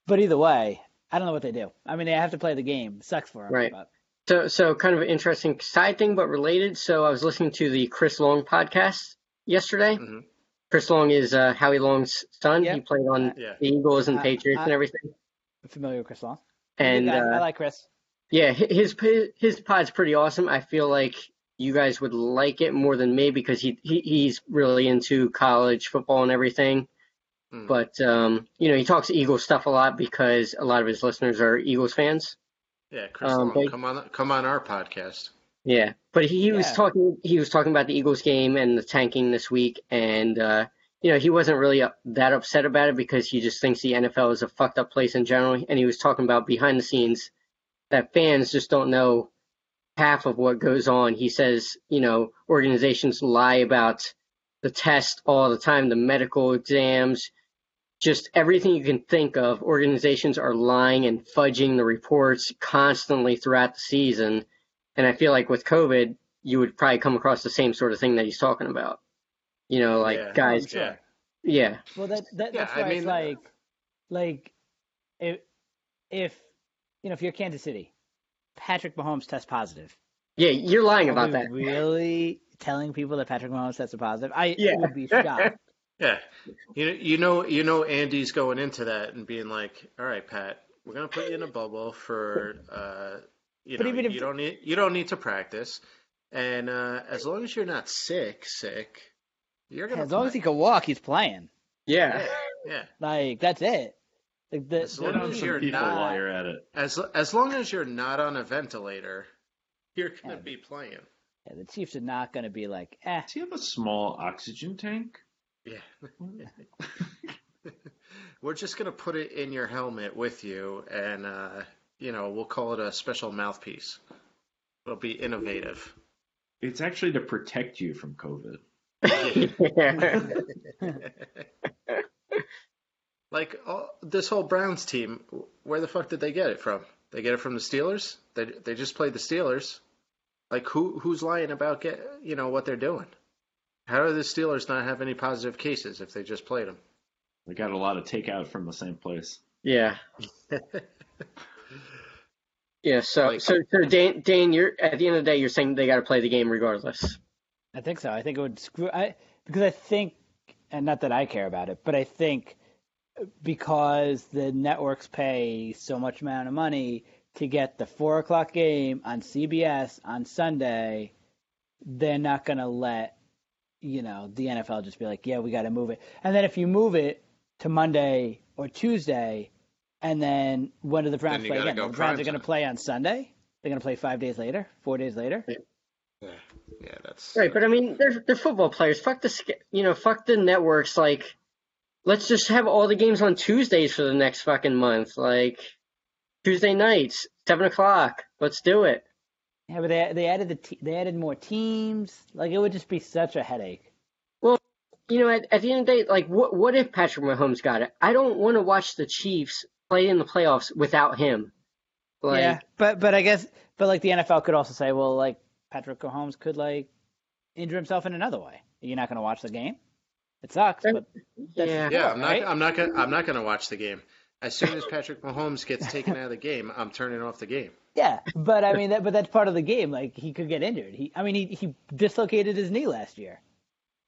Speaker 3: But either way, I don't know what they do. I mean, they have to play the game. Sucks for them.
Speaker 2: Right.
Speaker 3: But,
Speaker 2: So, so kind of an interesting side thing, but related. So, I was listening to the Chris Long podcast yesterday.
Speaker 1: Mhm.
Speaker 2: Chris Long is uh, Howie Long's son.
Speaker 3: Yeah.
Speaker 2: He played on
Speaker 1: Yeah.
Speaker 2: the Eagles and
Speaker 3: Uh,
Speaker 2: Patriots
Speaker 3: uh,
Speaker 2: and everything.
Speaker 3: I'm familiar with Chris Long.
Speaker 2: And
Speaker 3: Good
Speaker 2: uh,
Speaker 3: I like Chris.
Speaker 2: Yeah, his his pod's pretty awesome. I feel like you guys would like it more than me because he, he he's really into college football and everything.
Speaker 1: Mm.
Speaker 2: But um, you know, he talks Eagles stuff a lot because a lot of his listeners are Eagles fans.
Speaker 1: yeah. Chris,
Speaker 2: um, but-
Speaker 1: come on, come on our podcast.
Speaker 2: Yeah, but he, he was talking. He was talking about the Eagles game and the tanking this week, and uh, you know he wasn't really uh, that upset about it because he just thinks the NFL is a fucked up place in general. And he was talking about behind the scenes that fans just don't know half of what goes on. He says, you know, organizations lie about the test all the time, the medical exams, just everything you can think of. Organizations are lying and fudging the reports constantly throughout the season. And I feel like with COVID, you would probably come across the same sort of thing that he's talking about. You know, like
Speaker 1: Yeah.
Speaker 2: guys,
Speaker 1: Yeah,
Speaker 2: yeah,
Speaker 3: Well, that, that
Speaker 1: Yeah,
Speaker 3: that's
Speaker 1: I
Speaker 3: why it's
Speaker 1: mean-
Speaker 3: like, like, if if you know if you're Kansas City, Patrick Mahomes test positive.
Speaker 2: yeah, you're lying
Speaker 3: Are
Speaker 2: about that.
Speaker 3: Really telling people that Patrick Mahomes tested positive? I
Speaker 2: Yeah.
Speaker 3: would be shocked.
Speaker 1: yeah. You you know you know Andy's going into that and being like, all right, Pat, we're gonna put you in a bubble for uh, you
Speaker 3: But
Speaker 1: know,
Speaker 3: even if-
Speaker 1: you don't need you don't need to practice, and uh, as long as you're not sick, sick, you're gonna.
Speaker 3: as long as
Speaker 1: play.
Speaker 3: he can walk, he's playing.
Speaker 2: Yeah,
Speaker 1: Yeah, yeah.
Speaker 3: Like that's it. Like the,
Speaker 1: As long as you're not-
Speaker 4: while you're at it.
Speaker 1: As as long as you're not on a ventilator, you're gonna
Speaker 3: Yeah.
Speaker 1: be playing.
Speaker 3: yeah, the Chiefs are not going to be like, eh.
Speaker 4: Does he have a small oxygen tank?
Speaker 1: Yeah. We're just gonna put it in your helmet with you, and uh, you know we'll call it a special mouthpiece. It'll be innovative.
Speaker 4: It's actually to protect you from COVID.
Speaker 2: yeah.
Speaker 1: Like all, this whole Browns team, where the fuck did they get it from? They get it from the Steelers. They they just played the Steelers. Like who who's lying about get you know what they're doing? How do the Steelers not have any positive cases if they just played them?
Speaker 4: They got a lot of takeout from the same place.
Speaker 2: yeah. Yeah, so
Speaker 1: Like-
Speaker 2: so so Dan, Dan, you're at the end of the day, you're saying they got to play the game regardless.
Speaker 3: I think so. I think it would screw. I because I think, and not that I care about it, but I think because the networks pay so much amount of money to get the four o'clock game on CBS on Sunday, they're not going to let you know the NFL just be like, yeah, we got to move it. And then if you move it to Monday or Tuesday, and then when do the Browns play again?
Speaker 1: go
Speaker 3: the Browns are going to play on Sunday. They're going to play five days later, four days later.
Speaker 1: Yeah, yeah, that's
Speaker 2: Right, but I mean, they're they're football players. Fuck the sch- you know, fuck the networks. Like, let's just have all the games on Tuesdays for the next fucking month. Like, Tuesday nights, seven o'clock. Let's do it.
Speaker 3: Yeah, but they they added the te- they added more teams. Like it would just be such a headache.
Speaker 2: Well, you know, at, at the end of the day, like, what what if Patrick Mahomes got it? I don't want to watch the Chiefs play in the playoffs without him. Like,
Speaker 3: yeah, but but I guess but like the NFL could also say, well, like Patrick Mahomes could like injure himself in another way. You're not going to watch the game. It sucks, but that's
Speaker 2: yeah,
Speaker 1: yeah. I'm not.
Speaker 3: right?
Speaker 1: I'm not gonna. I'm not gonna watch the game. As soon as Patrick Mahomes gets taken out of the game, I'm turning off the game.
Speaker 3: yeah. But I mean, that but that's part of the game. Like he could get injured. He, I mean, he he dislocated his knee last year.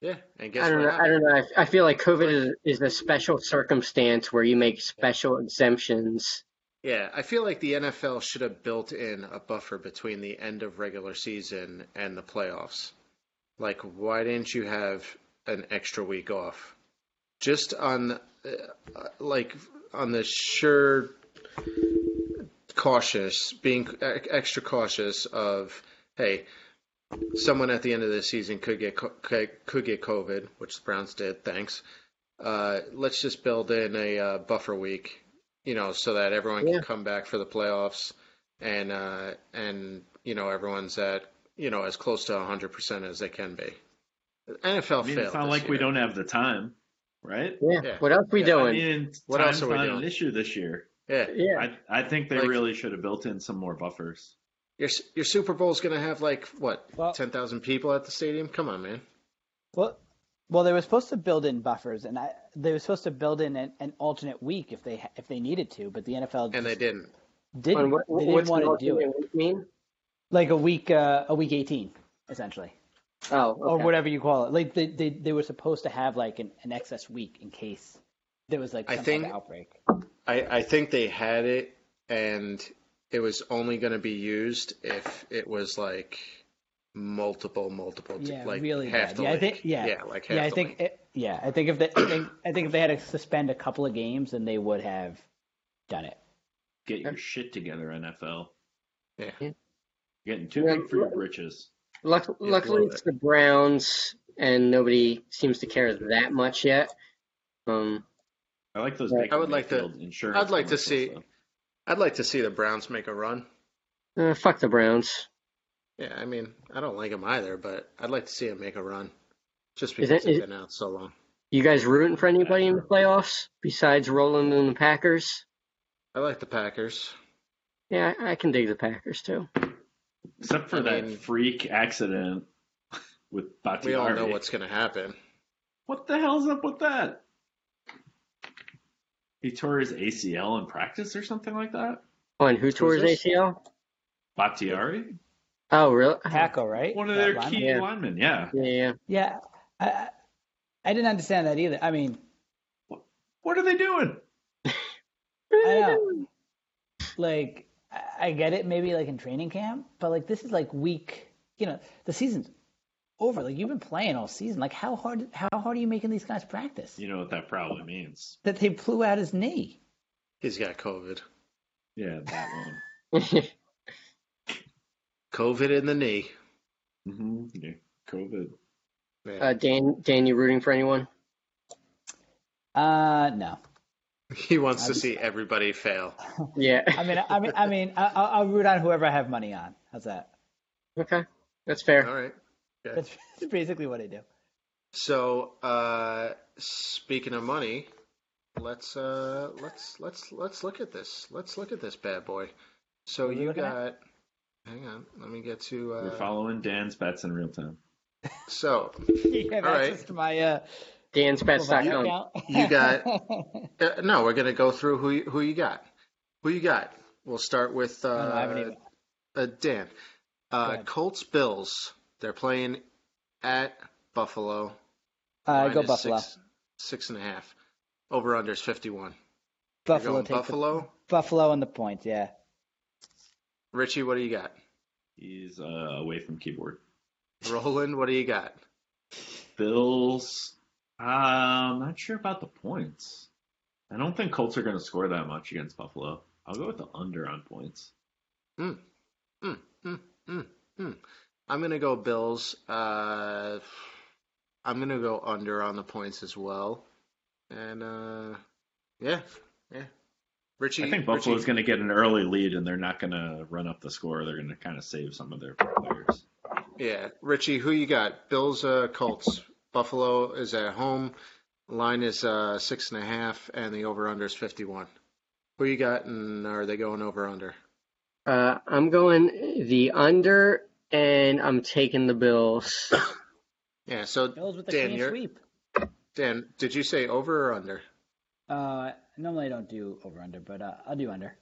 Speaker 1: Yeah, and guess
Speaker 2: I don't
Speaker 1: what
Speaker 2: know. I don't know. I, I feel like COVID is, is a special circumstance where you make special exemptions.
Speaker 1: Yeah, I feel like the NFL should have built in a buffer between the end of regular season and the playoffs. Like, why didn't you have an extra week off? Just on, uh, like, on the sure cautious, being extra cautious of, hey, someone at the end of the season could get co- could get COVID, which the Browns did. Thanks. Uh, let's just build in a uh, buffer week, you know, so that everyone
Speaker 2: Yeah.
Speaker 1: can come back for the playoffs, and uh, and you know everyone's at you know as close to 100 percent as they can be. NFL
Speaker 4: I mean,
Speaker 1: failed.
Speaker 4: it's not
Speaker 1: this
Speaker 4: like we don't have the time, right?
Speaker 2: Yeah.
Speaker 1: Yeah.
Speaker 2: What else we
Speaker 1: Yeah, I
Speaker 4: I
Speaker 2: doing?
Speaker 4: mean,
Speaker 1: What
Speaker 4: time's
Speaker 1: else are we
Speaker 4: not
Speaker 1: doing?
Speaker 4: an issue this year.
Speaker 1: Yeah,
Speaker 2: yeah.
Speaker 4: I I think they
Speaker 1: Like-
Speaker 4: really should have built in some more buffers.
Speaker 1: your your Super Bowl's gonna have like what
Speaker 3: Well-
Speaker 1: 10,000 people at the stadium. Come on, man.
Speaker 3: Well, well, they were supposed to build in buffers, and I, they were supposed to build in an, an alternate week if they if they needed to, but the NFL
Speaker 1: And they didn't.
Speaker 3: didn't.
Speaker 2: On what,
Speaker 3: they didn't want to do it.
Speaker 2: mean?
Speaker 3: Like a week, uh, a week eighteen, essentially,
Speaker 2: Oh,
Speaker 3: or whatever you call it. Like they, they, they were supposed to have like an, an excess week in case there was like
Speaker 1: I think-
Speaker 3: type of outbreak.
Speaker 1: I, I think they had it, and it was only going to be used if it was like multiple, multiple,
Speaker 3: Yeah,
Speaker 1: like
Speaker 3: really
Speaker 1: half
Speaker 3: bad.
Speaker 1: the
Speaker 3: Yeah, I
Speaker 1: league.
Speaker 3: think- yeah.
Speaker 1: yeah, like half
Speaker 3: Yeah, I
Speaker 1: the
Speaker 3: think it, yeah, I think if they, I think I think if they had to suspend a couple of games, then they would have done it.
Speaker 4: Get your shit together, NFL.
Speaker 1: Yeah.
Speaker 2: Yeah.
Speaker 4: Getting too big for your britches.
Speaker 2: Luck,
Speaker 1: Yeah,
Speaker 2: luckily, it's
Speaker 1: it.
Speaker 2: the Browns, and nobody seems to care that much yet. Um,
Speaker 4: I like those.
Speaker 1: I would like to-
Speaker 4: Insurance
Speaker 1: I'd like to see-
Speaker 4: though.
Speaker 1: I'd like to see the Browns make a run.
Speaker 2: uh, fuck the Browns.
Speaker 1: Yeah, I mean, I don't like them either, but I'd like to see them make a run, just because
Speaker 2: it-
Speaker 1: they've
Speaker 2: is-
Speaker 1: been out so long.
Speaker 2: You guys rooting for anybody in the playoffs besides Roland and the Packers?
Speaker 1: I like the Packers.
Speaker 2: Yeah, I, I can dig the Packers too.
Speaker 4: Except for
Speaker 1: I
Speaker 4: that
Speaker 1: mean-
Speaker 4: freak accident with Bakhtiari.
Speaker 1: We all know what's going to happen.
Speaker 4: What the hell's up with that? He tore his ACL in practice or something like that?
Speaker 2: Oh, and who tore his
Speaker 1: this?
Speaker 2: ACL?
Speaker 4: Bakhtiari?
Speaker 2: Oh, really? Uh-huh.
Speaker 3: Paco, right?
Speaker 4: One of
Speaker 3: That
Speaker 4: their
Speaker 3: lineman?
Speaker 4: key
Speaker 2: Yeah.
Speaker 4: linemen, yeah.
Speaker 2: Yeah, yeah.
Speaker 3: Yeah, I, I I didn't understand that either. I mean,
Speaker 4: What are they doing?
Speaker 3: I know. like I- I get it, maybe like in training camp, but like this is like week. You know, the season's over. Like you've been playing all season. Like how hard? How hard are you making these guys practice?
Speaker 4: You know what that probably means.
Speaker 3: That they blew out his knee.
Speaker 1: He's got COVID.
Speaker 4: Yeah, that one.
Speaker 1: COVID in the knee.
Speaker 4: Mm-hmm. Yeah, COVID.
Speaker 2: Uh, Dan, Dan, you rooting for anyone?
Speaker 3: Uh, no.
Speaker 1: He wants to
Speaker 3: I'm-
Speaker 1: see everybody fail.
Speaker 2: Yeah.
Speaker 3: I mean, I mean, I mean, I, I'll, I'll root on whoever I have money on. How's that?
Speaker 2: Okay, that's fair.
Speaker 1: All right.
Speaker 3: That's, that's basically what I do.
Speaker 1: So, uh, speaking of money, let's uh, let's let's let's look at this. Let's look at this bad boy. So
Speaker 3: What
Speaker 1: you
Speaker 3: looking at?
Speaker 1: got. Hang on. Let me get to.
Speaker 4: We're
Speaker 1: Uh,
Speaker 4: following Dan's bets in real time.
Speaker 1: so
Speaker 3: You have
Speaker 1: All right.
Speaker 3: access to my uh,
Speaker 2: DansBets.com.
Speaker 3: account.
Speaker 1: You got- uh, no, we're gonna go through who you, who you got. Who you got? We'll start with uh,
Speaker 3: No, no, I haven't even.
Speaker 1: uh, Dan. Uh. Colts Bills. They're playing at Buffalo.
Speaker 3: Uh,
Speaker 1: Line
Speaker 3: go Buffalo.
Speaker 1: Six, six and a half. Over under is fifty one.
Speaker 3: Buffalo
Speaker 1: going
Speaker 3: take the-
Speaker 1: Buffalo.
Speaker 3: Buffalo on the points. Yeah.
Speaker 1: Richie, what do you got?
Speaker 4: He's uh, away from keyboard.
Speaker 1: Roland, what do you got?
Speaker 4: Bills. Uh, I'm not sure about the points. I don't think Colts are going to score that much against Buffalo. I'll go with the under on points.
Speaker 1: Mm, mm, mm, mm. I'm gonna go Bills. Uh, I'm gonna go under on the points as well. And uh, yeah, yeah. Richie,
Speaker 4: I think Buffalo's going to get an early lead, and they're not going to run up the score. They're going to kind of save some of their players.
Speaker 1: yeah, Richie, who you got? Bills, uh, Colts. Buffalo is at home. Line is uh, six and a half, and the over under is 51. Who you got, and are they going over under?
Speaker 2: Uh, I'm going the under, and I'm taking the Bills.
Speaker 1: Yeah, so
Speaker 3: Bills with the
Speaker 1: Dan,
Speaker 3: clean
Speaker 1: you're-
Speaker 3: sweep.
Speaker 1: Dan, did you say over or under?
Speaker 3: Uh, normally I don't do over under, but uh, I'll do under.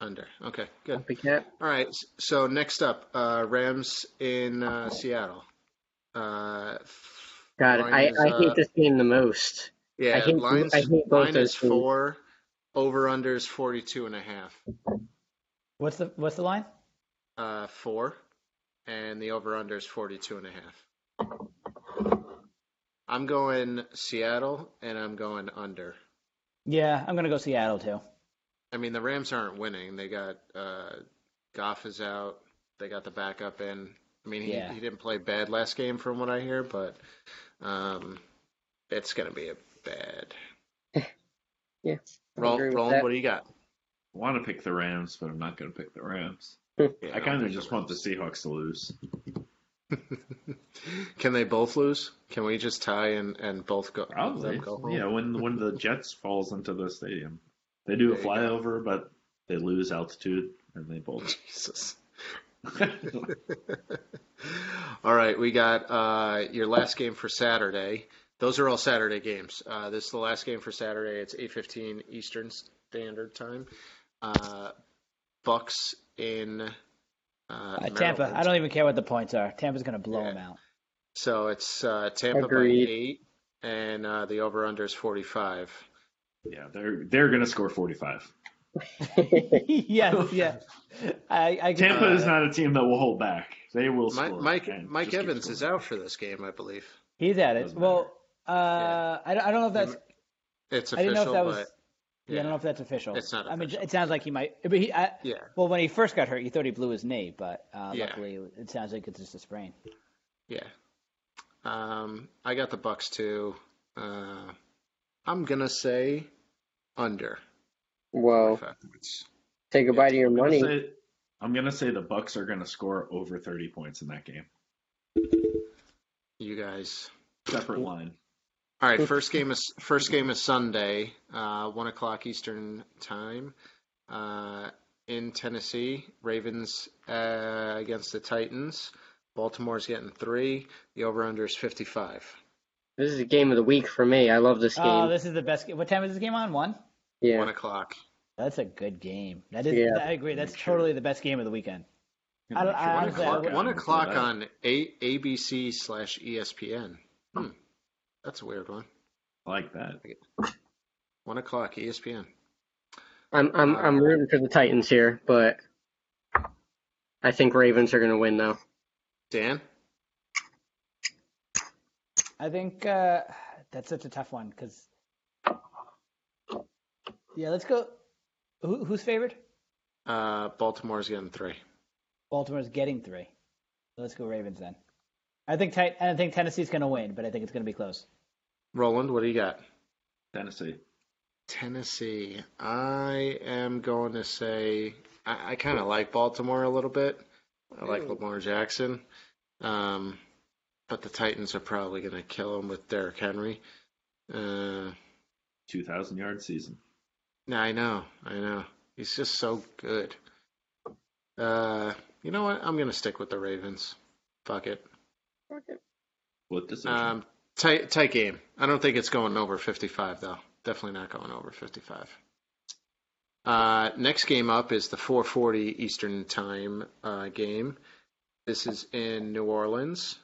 Speaker 1: Under. Okay, good.
Speaker 2: Copycat.
Speaker 1: All right. So next up, uh, Rams in uh, Seattle. Uh, f-
Speaker 2: God,
Speaker 1: Line
Speaker 2: I,
Speaker 1: is,
Speaker 2: I
Speaker 1: uh,
Speaker 2: hate this game the most.
Speaker 1: Yeah,
Speaker 2: I hate-
Speaker 1: lines,
Speaker 2: I hate both
Speaker 1: line
Speaker 2: those
Speaker 1: is
Speaker 2: teams.
Speaker 1: four. Over under is 42 and a half.
Speaker 3: What's the what's the line?
Speaker 1: Uh, four. And the over under is 42 and a half. I'm going Seattle and I'm going under.
Speaker 3: Yeah, I'm gonna go Seattle too.
Speaker 1: I mean, the Rams aren't winning. They got uh, Goff is out. They got the backup in. I mean, he,
Speaker 3: Yeah.
Speaker 1: he didn't play bad last game from what I hear, but um, it's going to be a bad.
Speaker 2: Yeah. I
Speaker 1: Roll, Roland, what do you got?
Speaker 4: I want to pick the Rams, but I'm not going to pick the Rams.
Speaker 1: Yeah,
Speaker 4: I kind of just want the Seahawks to lose.
Speaker 1: Can they both lose? Can we just tie and, and both go?
Speaker 4: Probably.
Speaker 1: them go home?
Speaker 4: Yeah, when when the Jets falls into the stadium, they do a
Speaker 1: There you go.
Speaker 4: flyover, but they lose altitude, and they both.
Speaker 1: Jesus. all right, we got uh, your last game for Saturday. Those are all Saturday games. Uh, this is the last game for Saturday. It's eight fifteen Eastern Standard Time. Uh, Bucs in uh,
Speaker 3: Uh, Tampa.
Speaker 1: Maryland.
Speaker 3: I don't even care what the points are. Tampa's gonna blow
Speaker 1: Yeah.
Speaker 3: them out.
Speaker 1: So it's uh, Tampa
Speaker 2: Agreed.
Speaker 1: by eight, and uh, the over under is forty five.
Speaker 4: yeah, they're they're going to score 45.
Speaker 3: yes, yes. I, I
Speaker 4: Tampa
Speaker 1: Uh,
Speaker 4: is not a team that will hold back. They will
Speaker 1: Mike
Speaker 4: score.
Speaker 1: Mike, Mike Evans is out for this game, I believe.
Speaker 3: He's at it.
Speaker 4: Doesn't
Speaker 3: Well, uh, I, don't- I don't know if that's.
Speaker 1: It's
Speaker 3: I didn't know
Speaker 1: official,
Speaker 3: if that was.
Speaker 1: but
Speaker 3: Yeah, I don't know if that's official.
Speaker 1: It's not Official.
Speaker 3: I mean, it sounds like he might. But he. I,
Speaker 1: yeah.
Speaker 3: well, when he first got hurt, he thought he blew his knee, but uh,
Speaker 1: Yeah.
Speaker 3: luckily, it sounds like it's just a sprain.
Speaker 1: Yeah. Um, I got the Bucs too. Uh, I'm gonna say under.
Speaker 2: Whoa.
Speaker 1: 45 points.
Speaker 2: Say goodbye to your
Speaker 4: I'm gonna
Speaker 2: money.
Speaker 4: say- I'm going to say the Bucs are going to score over 30 points in that game.
Speaker 1: You guys.
Speaker 4: Separate line.
Speaker 1: All right. First game is first game is Sunday, uh, one o'clock Eastern time, uh, in Tennessee. Ravens uh, against the Titans. Baltimore's getting three. The over under is 55.
Speaker 2: This is the game of the week for me. I love this game.
Speaker 3: Oh, this is the best. What time is this game on? One.
Speaker 2: Yeah.
Speaker 1: One o'clock.
Speaker 3: That's a good game. That is.
Speaker 2: Yeah.
Speaker 3: I agree. That's
Speaker 4: Sure.
Speaker 3: totally the best game of the weekend. I don't- I
Speaker 1: One
Speaker 3: honestly, I
Speaker 1: o'clock. One o'clock on A- ABC slash ESPN. Hmm. That's a weird one.
Speaker 4: I like that.
Speaker 1: One o'clock ESPN.
Speaker 2: I'm I'm
Speaker 1: Uh,
Speaker 2: I'm rooting for the Titans here, but I think Ravens are going to win though.
Speaker 1: Dan.
Speaker 3: I think uh, that's such a tough one because. Yeah, let's go. Who, who's favored?
Speaker 1: Uh, Baltimore's getting three.
Speaker 3: Baltimore's getting three. So let's go Ravens then. I think Tit- I think Tennessee's going to win, but I think it's going to be close.
Speaker 1: Roland, what do you got?
Speaker 4: Tennessee.
Speaker 1: Tennessee. I am going to say I, I kind of like Baltimore a little bit. I like
Speaker 2: Ooh.
Speaker 1: Lamar Jackson, um, but the Titans are probably going to kill him with Derrick Henry. Uh,
Speaker 4: 2,000 yard season.
Speaker 1: Yeah, I know, I know. He's just so good. Uh, you know what? I'm going to stick with the Ravens. Fuck it. Fuck it.
Speaker 4: What decision?
Speaker 1: Um, tight, tight game. I don't think it's going over 55 though. Definitely not going over 55. Uh, next game up is the 4:40 Eastern Time uh, game. This is in New Orleans.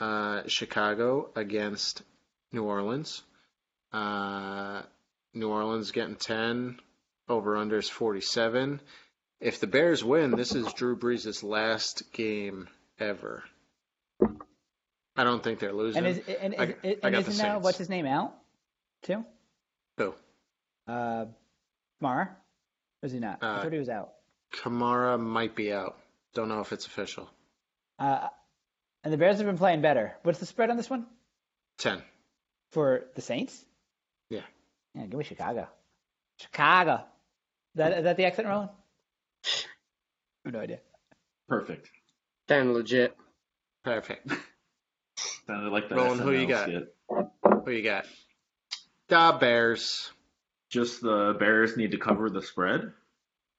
Speaker 1: Uh, Chicago against New Orleans. New Orleans getting 10. Over under is 47. If the Bears win, this is Drew Brees' last game ever. I don't think they're losing.
Speaker 3: And is and,
Speaker 1: I-
Speaker 3: is,
Speaker 1: I
Speaker 3: and isn't now what's his name out too?
Speaker 1: Who?
Speaker 3: Uh, Kamara. Or is he not? I
Speaker 1: Uh,
Speaker 3: thought he was out.
Speaker 1: Kamara might be out. Don't know if it's official.
Speaker 3: Uh, and the Bears have been playing better. What's the spread on this one
Speaker 1: 10.
Speaker 3: for the Saints?
Speaker 1: Yeah.
Speaker 3: Yeah, give me Chicago. Chicago. Is that is that the accent, Roland? I have no idea.
Speaker 4: Perfect.
Speaker 2: Sound legit.
Speaker 1: Perfect.
Speaker 4: Sounded like the
Speaker 1: Roland, who you got?
Speaker 4: skit.
Speaker 1: Who you got? Da Bears.
Speaker 4: Just the Bears need to cover the spread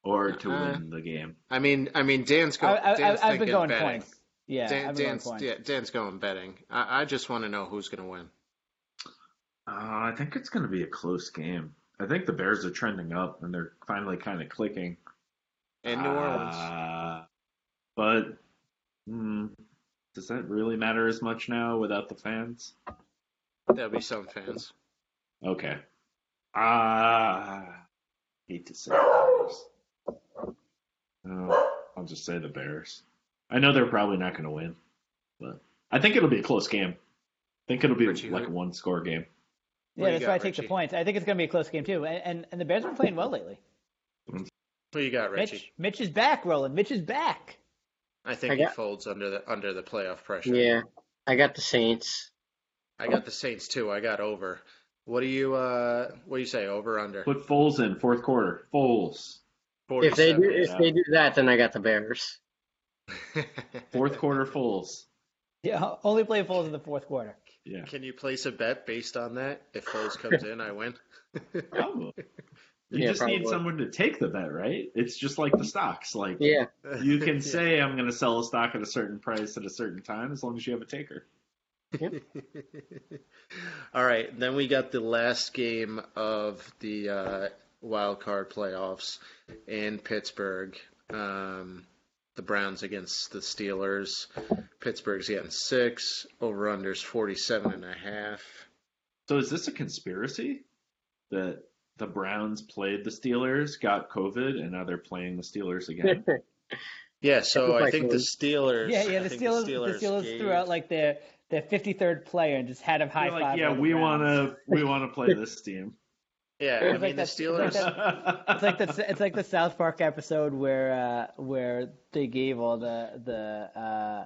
Speaker 4: or to
Speaker 1: Uh,
Speaker 4: win the game.
Speaker 1: I mean, I mean, Dan's
Speaker 3: I,
Speaker 1: going.
Speaker 3: I,
Speaker 1: Dan's
Speaker 3: I, I've been
Speaker 1: thinking
Speaker 3: going
Speaker 1: betting.
Speaker 3: points. Yeah,
Speaker 1: Dan,
Speaker 3: I've been
Speaker 1: Dan's,
Speaker 3: going points.
Speaker 1: yeah, Dan's going betting. I, I just want to know who's going to win.
Speaker 4: Uh, I think it's going to be a close game. I think the Bears are trending up and they're finally kind of clicking.
Speaker 1: In New Orleans.
Speaker 4: Uh, but mm, does that really matter as much now without the fans?
Speaker 1: There'll be some fans.
Speaker 4: Okay. Ah, hate to say the Bears. Oh, I'll just say the Bears. I know they're probably not going to win, but I think it'll be a close game. I think it'll be
Speaker 1: Richie,
Speaker 4: like a one score game.
Speaker 1: What
Speaker 3: Yeah,
Speaker 1: do you
Speaker 3: that's
Speaker 1: got,
Speaker 3: why I take the points. I think it's going to be a close game too. And and, and the Bears have been playing well lately.
Speaker 1: Who you got, Richie?
Speaker 3: Mitch, Mitch is back, Roland. Mitch is back.
Speaker 1: I think
Speaker 2: I
Speaker 1: he folds under the under the playoff pressure.
Speaker 2: Yeah, I got the Saints.
Speaker 1: I got the Saints too. I got over. What do you uh what do you say? Over under?
Speaker 4: Put Foles in fourth quarter. Foles.
Speaker 2: If they do, if
Speaker 4: yeah.
Speaker 2: they do that, then I got the Bears.
Speaker 4: Fourth quarter Foles.
Speaker 3: Yeah, only play Foles in the fourth quarter.
Speaker 4: Yeah.
Speaker 1: Can you place a bet based on that? If Foles comes in, I win.
Speaker 4: Probably. You
Speaker 2: Yeah,
Speaker 4: just need someone to take the bet, right? It's just like the stocks. Like
Speaker 2: Yeah,
Speaker 4: you can say I'm going to sell a stock at a certain price at a certain time as long as you have a taker.
Speaker 1: All right, then we got the last game of the uh, wild card playoffs in Pittsburgh. Um, the Browns against the Steelers. Pittsburgh's getting six. Over unders 47 and a half.
Speaker 4: So is this a conspiracy that the Browns played the Steelers, got COVID, and now they're playing the Steelers again?
Speaker 1: Yeah, so I think the. Steelers.
Speaker 3: Yeah, yeah. The Steelers,
Speaker 1: the Steelers,
Speaker 3: the Steelers
Speaker 1: gave-
Speaker 3: threw out like their their 53rd player and just had him high
Speaker 4: They're
Speaker 3: five.
Speaker 4: like, yeah, we want to we want to play this team.
Speaker 1: Yeah,
Speaker 3: It's
Speaker 1: I
Speaker 3: like
Speaker 1: mean the
Speaker 3: that- it's like
Speaker 1: Steelers.
Speaker 3: that- It's like the it's like the South Park episode where uh, where they gave all the the uh,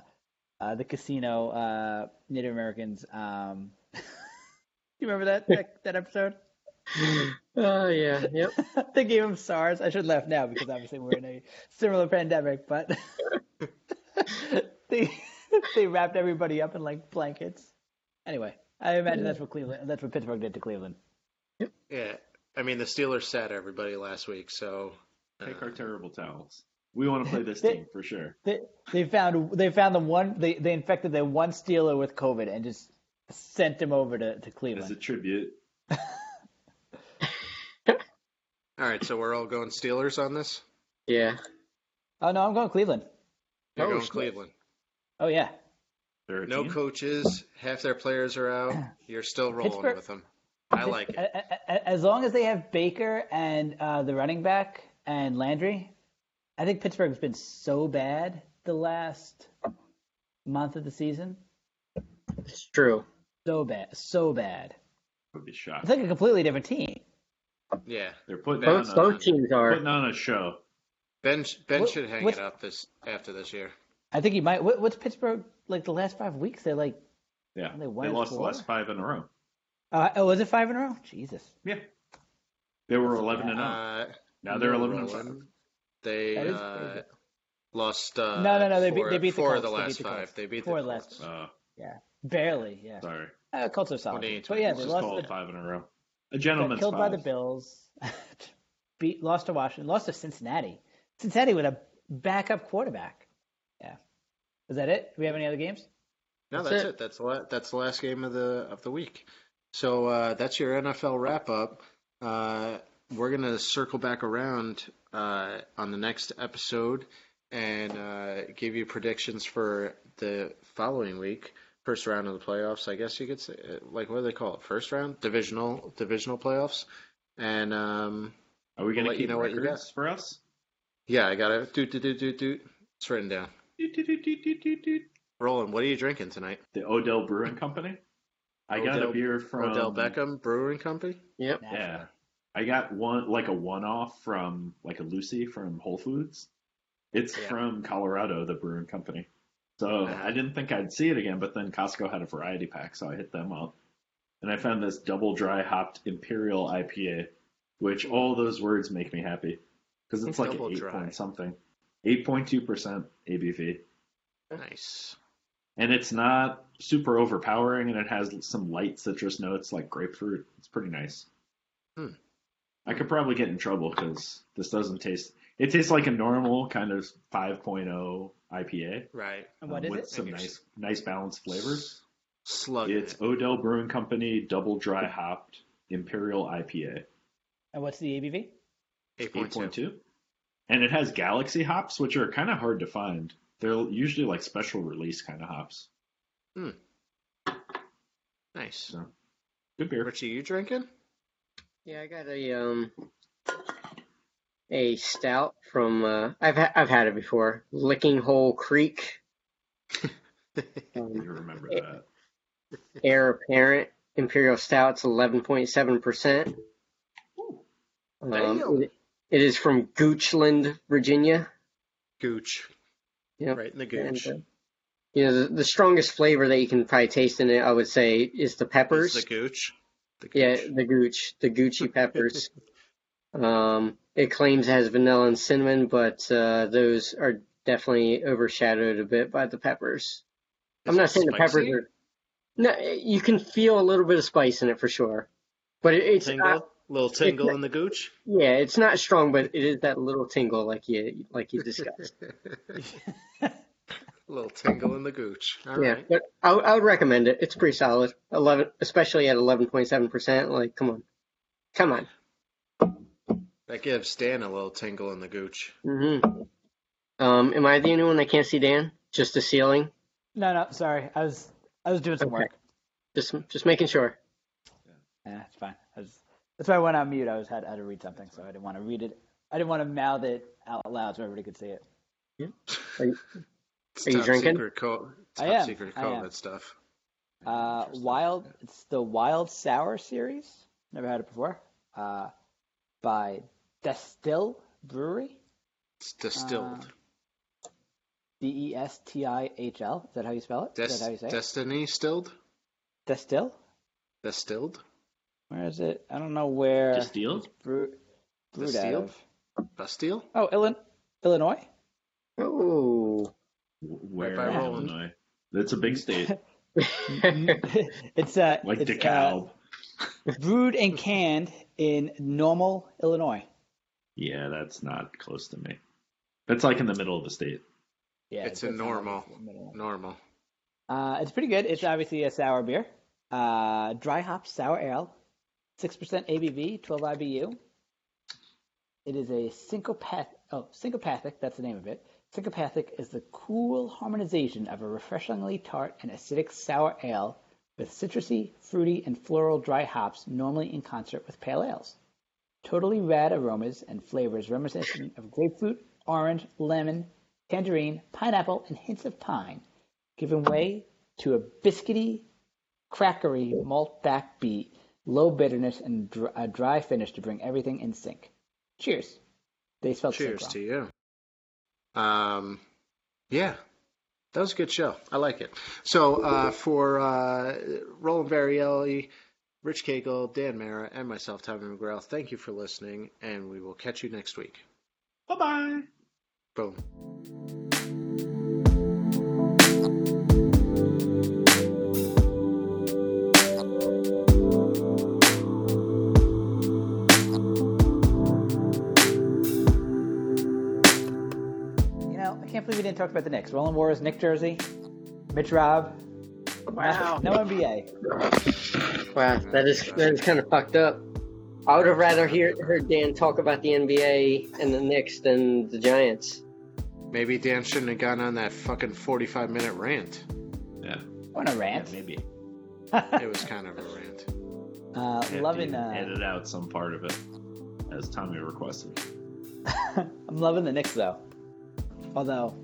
Speaker 3: uh, the casino uh, Native Americans. Um, you remember that that, that episode?
Speaker 2: Oh yeah, yep.
Speaker 3: they gave him SARS. I should laugh now because obviously we're in a similar pandemic, but they they wrapped everybody up in like blankets. Anyway, I imagine that's what Cleveland, that's what Pittsburgh did to Cleveland.
Speaker 1: Yeah, I mean the Steelers sat everybody last week, so
Speaker 4: Take
Speaker 1: uh,
Speaker 4: our terrible towels. We want to play this
Speaker 3: They-
Speaker 4: team for sure.
Speaker 3: They they found they found the one they, they infected the one Steeler with COVID and just sent him over to, to Cleveland
Speaker 4: As a tribute.
Speaker 1: All right, so we're all going Steelers on this.
Speaker 2: Yeah.
Speaker 3: Oh no, I'm going Cleveland.
Speaker 1: You're
Speaker 2: Oh,
Speaker 1: going
Speaker 2: shit.
Speaker 1: Cleveland.
Speaker 3: Oh yeah.
Speaker 4: They're a
Speaker 1: No
Speaker 4: team.
Speaker 1: coaches, half their players are out. You're still rolling
Speaker 3: Pittsburgh-
Speaker 1: with them. I like it.
Speaker 3: As long as they have Baker and uh, the running back and Landry, I think Pittsburgh's been so bad the last month of the season.
Speaker 2: It's true.
Speaker 3: So bad, so bad.
Speaker 4: would be shocked.
Speaker 3: It's like a completely different team.
Speaker 1: Yeah,
Speaker 4: They're putting
Speaker 2: Both
Speaker 4: on,
Speaker 2: both
Speaker 4: a,
Speaker 2: teams are.
Speaker 4: putting on a show.
Speaker 1: Ben Ben
Speaker 3: What-
Speaker 1: should hang it up this after this year.
Speaker 3: I think he might. What, what's Pittsburgh like the last five weeks? They're like,
Speaker 4: Yeah,
Speaker 3: They
Speaker 4: they,
Speaker 3: won
Speaker 4: lost the last five in a row.
Speaker 3: Uh, oh, was it five in a row? Jesus.
Speaker 4: Yeah, they were eleven and zero.
Speaker 1: Uh,
Speaker 4: Now they're eleven and
Speaker 1: Roland.
Speaker 4: five.
Speaker 1: They uh, lost. Uh,
Speaker 3: No, no, no, they beat-
Speaker 1: four,
Speaker 3: they beat the
Speaker 1: four of
Speaker 3: Colts.
Speaker 1: the
Speaker 3: They
Speaker 1: last
Speaker 3: beat the
Speaker 1: five. They beat
Speaker 3: Four
Speaker 1: the
Speaker 3: of the last-
Speaker 4: Uh,
Speaker 3: Yeah, barely. Yeah.
Speaker 4: sorry,
Speaker 3: Uh, Colts are solid.
Speaker 1: 28,
Speaker 3: But yeah,
Speaker 4: Let's
Speaker 3: they
Speaker 4: just
Speaker 3: lost.
Speaker 4: call
Speaker 3: The,
Speaker 4: it five in a row. A
Speaker 3: got
Speaker 4: gentleman's
Speaker 3: killed by the Bills. Beat, lost to Washington. Lost to Cincinnati. Cincinnati with a backup quarterback. Yeah. Is that it? Do we have any other games?
Speaker 1: No,
Speaker 2: That's
Speaker 1: that's
Speaker 2: it.
Speaker 1: it. That's the la- that's the last game of the of the week. So uh, that's your NFL wrap up. Uh, we're gonna circle back around uh, on the next episode and uh, give you predictions for the following week, first round of the playoffs. I guess you could say, uh, like, what do they call it? First round, divisional divisional playoffs. And um,
Speaker 4: Are we going to
Speaker 1: let you
Speaker 4: keep
Speaker 1: know what you
Speaker 4: records for us?
Speaker 1: yeah, I got it. Doot doot doot doot doot. It's written down. Roland, what are you drinking tonight?
Speaker 4: The Odell Brewing Company. I got a beer from
Speaker 1: Odell Beckham Brewing Company.
Speaker 2: Yep.
Speaker 4: Yeah, I got one like a one-off from like a Lucy from Whole Foods. It's
Speaker 1: Yeah.
Speaker 4: from Colorado, the brewing company. So
Speaker 1: Uh-huh.
Speaker 4: I didn't think I'd see it again, but then Costco had a variety pack, so I hit them up, and I found this double dry hopped Imperial IPA, which all those words make me happy because it's like
Speaker 1: Double
Speaker 4: eight
Speaker 1: dry.
Speaker 4: point something, eight point two percent ABV,
Speaker 1: Nice.
Speaker 4: and it's not super overpowering, and it has some light citrus notes like grapefruit. It's pretty nice.
Speaker 1: Hmm.
Speaker 4: I could probably get in trouble because this doesn't taste. It tastes like a normal kind of 5.0 IPA
Speaker 1: Right.
Speaker 3: And what
Speaker 4: um,
Speaker 3: is
Speaker 4: with
Speaker 3: it?
Speaker 4: some nice, nice balanced flavors.
Speaker 1: Slug.
Speaker 4: It's Odell Brewing Company Double Dry Hopped Imperial IPA,
Speaker 3: And what's the ABV?
Speaker 1: 8.2.
Speaker 4: 8.2, and it has Galaxy hops, which are kind of hard to find. They're usually like special release kind of hops.
Speaker 1: Nice.
Speaker 4: So Good beer.
Speaker 1: Richie, you drinking?
Speaker 2: Yeah, I got a um a stout from uh I've ha- I've had it before. Lickinghole Creek. Um,
Speaker 4: You remember that?
Speaker 2: Heir Apparent Imperial Stout's eleven point seven percent. Um, it, it is from Goochland, Virginia.
Speaker 1: Gooch.
Speaker 2: Yep.
Speaker 1: Right in the
Speaker 2: And,
Speaker 1: gooch.
Speaker 2: uh, you know, the, the strongest flavor that you can probably taste in it, I would say, is the peppers.
Speaker 1: It's the gooch. The
Speaker 2: Yeah, the gooch, the Gucci peppers. um, it claims it has vanilla and cinnamon, but uh, those are definitely overshadowed a bit by the peppers. I'm not saying the peppers are. No, you can feel a little bit of spice in it for sure, but it, it's
Speaker 1: tingle.
Speaker 2: not,
Speaker 1: little tingle
Speaker 2: not-
Speaker 1: in the gooch.
Speaker 2: yeah, it's not strong, but it is that little tingle like you like you discussed.
Speaker 1: little tingle in the gooch. All
Speaker 2: yeah,
Speaker 1: right.
Speaker 2: but I, I would recommend it. It's pretty solid. Eleven, especially at 11.7 percent. Like, come on, come on.
Speaker 1: That gives Dan a little tingle in the gooch.
Speaker 2: Mm-hmm. Um, am I the only one that can't see Dan? Just the ceiling?
Speaker 3: No, no, sorry. I was I was doing some
Speaker 2: Okay.
Speaker 3: work.
Speaker 2: Just just making sure.
Speaker 3: Yeah, it's fine. I was, that's why I went on mute. I was had, had to read something, so I didn't want to read it. I didn't want to mouth it out loud so everybody could see it.
Speaker 2: Are you,
Speaker 1: It's
Speaker 2: Are you drinking?
Speaker 1: Secret co- top
Speaker 3: I am,
Speaker 1: secret
Speaker 3: I am.
Speaker 1: COVID stuff.
Speaker 3: Uh, wild. It's the Wild Sour series. Never had it before. Uh, by Destihl Brewery.
Speaker 1: It's distilled.
Speaker 3: D E S T I H L. Is that how you spell it?
Speaker 1: Des-
Speaker 3: Is that how you say it?
Speaker 1: Destiny stilled?
Speaker 3: Destihl.
Speaker 1: Distilled?
Speaker 3: Where is it? I don't know where.
Speaker 4: Distilled?
Speaker 3: Brew, brewed out
Speaker 1: Distilled? Bastille?
Speaker 3: Oh, Illin- Illinois.
Speaker 2: oh.
Speaker 4: Where
Speaker 1: by
Speaker 4: in Illinois? That's a big state,
Speaker 3: it's uh,
Speaker 4: like
Speaker 3: it's,
Speaker 4: DeKalb.
Speaker 3: Uh, brewed and canned in Normal, Illinois.
Speaker 4: yeah, that's not close to me. That's like in the middle of the state.
Speaker 3: Yeah,
Speaker 1: It's
Speaker 3: it
Speaker 1: a
Speaker 3: does sound like
Speaker 1: normal.
Speaker 3: it's in the middle.
Speaker 1: Normal.
Speaker 3: Uh, it's pretty good. It's obviously a sour beer. Uh, dry hop sour ale, six percent ABV, twelve IBU. It is a syncopath. Oh, synchopathic. That's the name of it. Synchopathic is the cool harmonization of a refreshingly tart and acidic sour ale with citrusy, fruity, and floral dry hops, normally in concert with pale ales. Totally rad aromas and flavors reminiscent of grapefruit, orange, lemon, tangerine, pineapple, and hints of pine, giving way to a biscuity, crackery malt backbeat, low bitterness, and dr- a dry finish to bring everything in sync. Cheers. They spelled
Speaker 1: Cheers to you. Um, yeah, that was a good show. I like it. So uh, for uh, Roland Barrielli, Rich Cagle, Dan Mara, and myself, Tommy McGrail, thank you for listening, and we will catch you next week.
Speaker 4: Bye bye.
Speaker 1: Boom.
Speaker 3: Can't believe we didn't talk about the Knicks. Roland wore his Knick jersey. Mitch Rob.
Speaker 2: Wow.
Speaker 3: No NBA.
Speaker 2: Wow, that is that is kind of fucked up. I would have rather hear, heard Dan talk about the NBA and the Knicks than the Giants.
Speaker 1: Maybe Dan shouldn't have gone on that fucking 45 minute rant.
Speaker 4: Yeah,
Speaker 3: On a
Speaker 4: yeah
Speaker 3: rant.
Speaker 4: maybe.
Speaker 1: It was kind of a rant.
Speaker 3: uh,
Speaker 4: Yeah,
Speaker 3: loving.
Speaker 4: dude,
Speaker 3: Uh,
Speaker 4: edit out some part of it, as Tommy requested.
Speaker 3: I'm loving the Knicks though. Although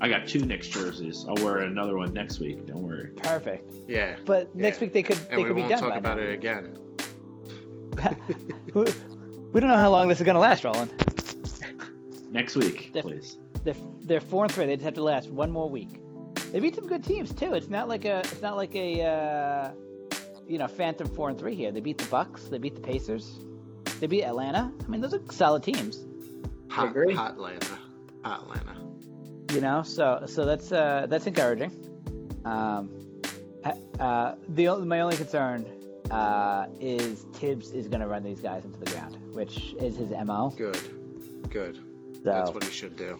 Speaker 4: I got two Knicks jerseys. I'll wear another one next week. Don't worry.
Speaker 3: perfect.
Speaker 1: Yeah.
Speaker 3: But next
Speaker 1: Yeah.
Speaker 3: week they could
Speaker 1: And
Speaker 3: they
Speaker 1: we
Speaker 3: could be
Speaker 1: won't
Speaker 3: done
Speaker 1: talk
Speaker 3: by
Speaker 1: about
Speaker 3: now.
Speaker 1: it again.
Speaker 3: we we don't know how long this is gonna last, Roland.
Speaker 4: Next week,
Speaker 3: Def-
Speaker 4: please.
Speaker 3: They're they're four and three. They just have to last one more week. They beat some good teams too. It's not like a it's not like a uh, you know phantom four and three here. They beat the Bucks. They beat the Pacers. They beat Atlanta. I mean, those are solid teams.
Speaker 1: Hot,
Speaker 2: agree.
Speaker 1: hot Atlanta. Hot Atlanta.
Speaker 3: You know, so so that's uh, that's encouraging. Um, uh, the only, my only concern uh, is Thibs is going to run these guys into the ground, which is his mo.
Speaker 1: Good. Good.
Speaker 3: So
Speaker 1: That's what he should do.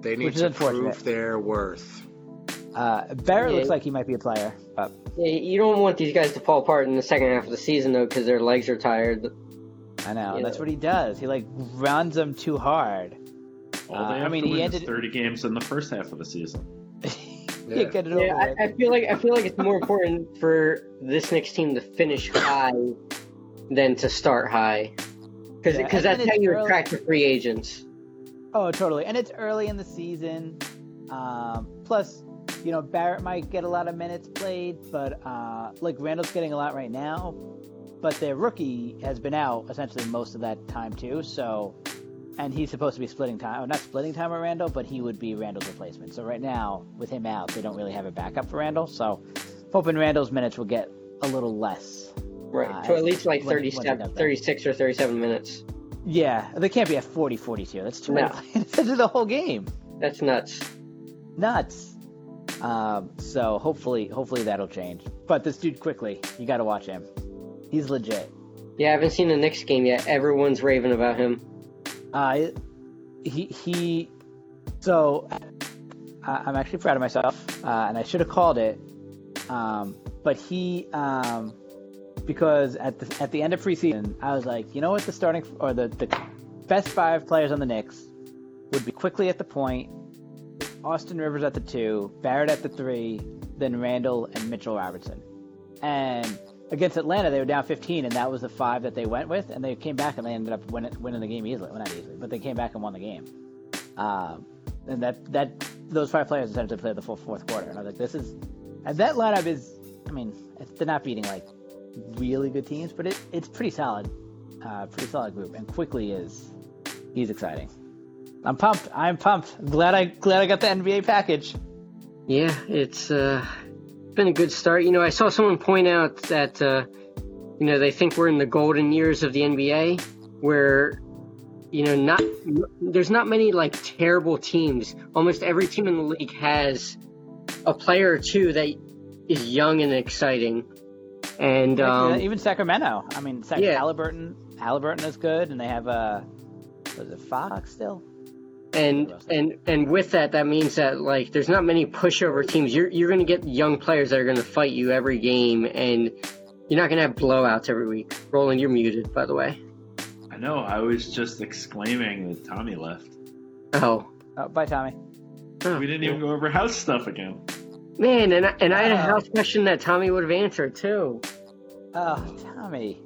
Speaker 1: They need to prove their worth.
Speaker 3: uh, Barrett
Speaker 2: Yeah.
Speaker 3: looks like he might be a player, but
Speaker 2: Yeah, you don't want these guys to fall apart in the second half of the season though, because their legs are tired.
Speaker 3: I know
Speaker 2: Yeah.
Speaker 3: that's what he does. He like runs them too hard.
Speaker 4: All
Speaker 3: Uh,
Speaker 4: they
Speaker 3: I mean,
Speaker 4: to
Speaker 3: he
Speaker 4: win
Speaker 3: ended-
Speaker 4: is 30 games in the first half of the season.
Speaker 3: Yeah, get it over
Speaker 2: Yeah. I, I feel like I feel like it's more important for this next team to finish high than to start high, because
Speaker 3: Yeah,
Speaker 2: that's how you
Speaker 3: early-
Speaker 2: attract the free agents.
Speaker 3: Oh, totally. And it's early in the season. Um, plus, you know, Barrett might get a lot of minutes played, but uh, like Randle's getting a lot right now. But their rookie has been out essentially most of that time too. So, and he's supposed to be splitting time, or not splitting time with Randle, but he would be Randle's replacement. So right now, with him out, they don't really have a backup for Randle. So, hoping Randle's minutes will get a little less.
Speaker 2: Right.
Speaker 3: Uh,
Speaker 2: so at least like
Speaker 3: when- when
Speaker 2: 37,
Speaker 3: they got that.
Speaker 2: 36 or 37 minutes.
Speaker 3: Yeah, they can't be at 40 42. That's too
Speaker 2: No.
Speaker 3: many. The whole game.
Speaker 2: That's nuts.
Speaker 3: nuts. Um, so hopefully, hopefully that'll change. But this dude Quickley, you got to watch him. He's legit.
Speaker 2: Yeah, I haven't seen the Knicks game yet. Everyone's raving about him.
Speaker 3: Uh, he he. So I'm actually proud of myself, uh, and I should have called it. Um, but he, um, because at the at the end of preseason, I was like, you know what, the starting or the the best five players on the Knicks would be Quickley at the point, Austin Rivers at the two, Barrett at the three, then Randle and Mitchell Robinson. And against Atlanta, they were down 15, and that was the five that they went with, and they came back and they ended up winning, winning the game easily. Well, not easily, but they came back and won the game. Um, and that that those five players essentially played the full fourth quarter. And I was like, this is, and that lineup is, I mean, they're not beating like really good teams, but it, it's pretty solid, uh, pretty solid group. And Quickley is, he's exciting. I'm pumped. I'm pumped. Glad I glad I got the NBA package.
Speaker 2: Yeah, it's uh, been a good start. You know, I saw someone point out that uh, you know they think we're in the golden years of the NBA, where you know not there's not many like terrible teams. Almost every team in the league has a player or two that is young and exciting. And um,
Speaker 3: even Sacramento. I mean, Sac-
Speaker 2: Yeah.
Speaker 3: Haliburton. Haliburton is good, and they have uh, was it Fox still?
Speaker 2: And and and with that that means that like there's not many pushover teams you're you're going to get young players that are going to fight you every game and you're not going to have blowouts every week roland you're muted by the way
Speaker 4: I know. I was just exclaiming that Tommy left.
Speaker 2: oh,
Speaker 3: Oh, bye, Tommy.
Speaker 2: Oh,
Speaker 4: We didn't even go over house stuff again.
Speaker 2: man and I, and i had a
Speaker 3: Oh.
Speaker 2: house question that tommy would have answered too
Speaker 3: Oh, Tommy.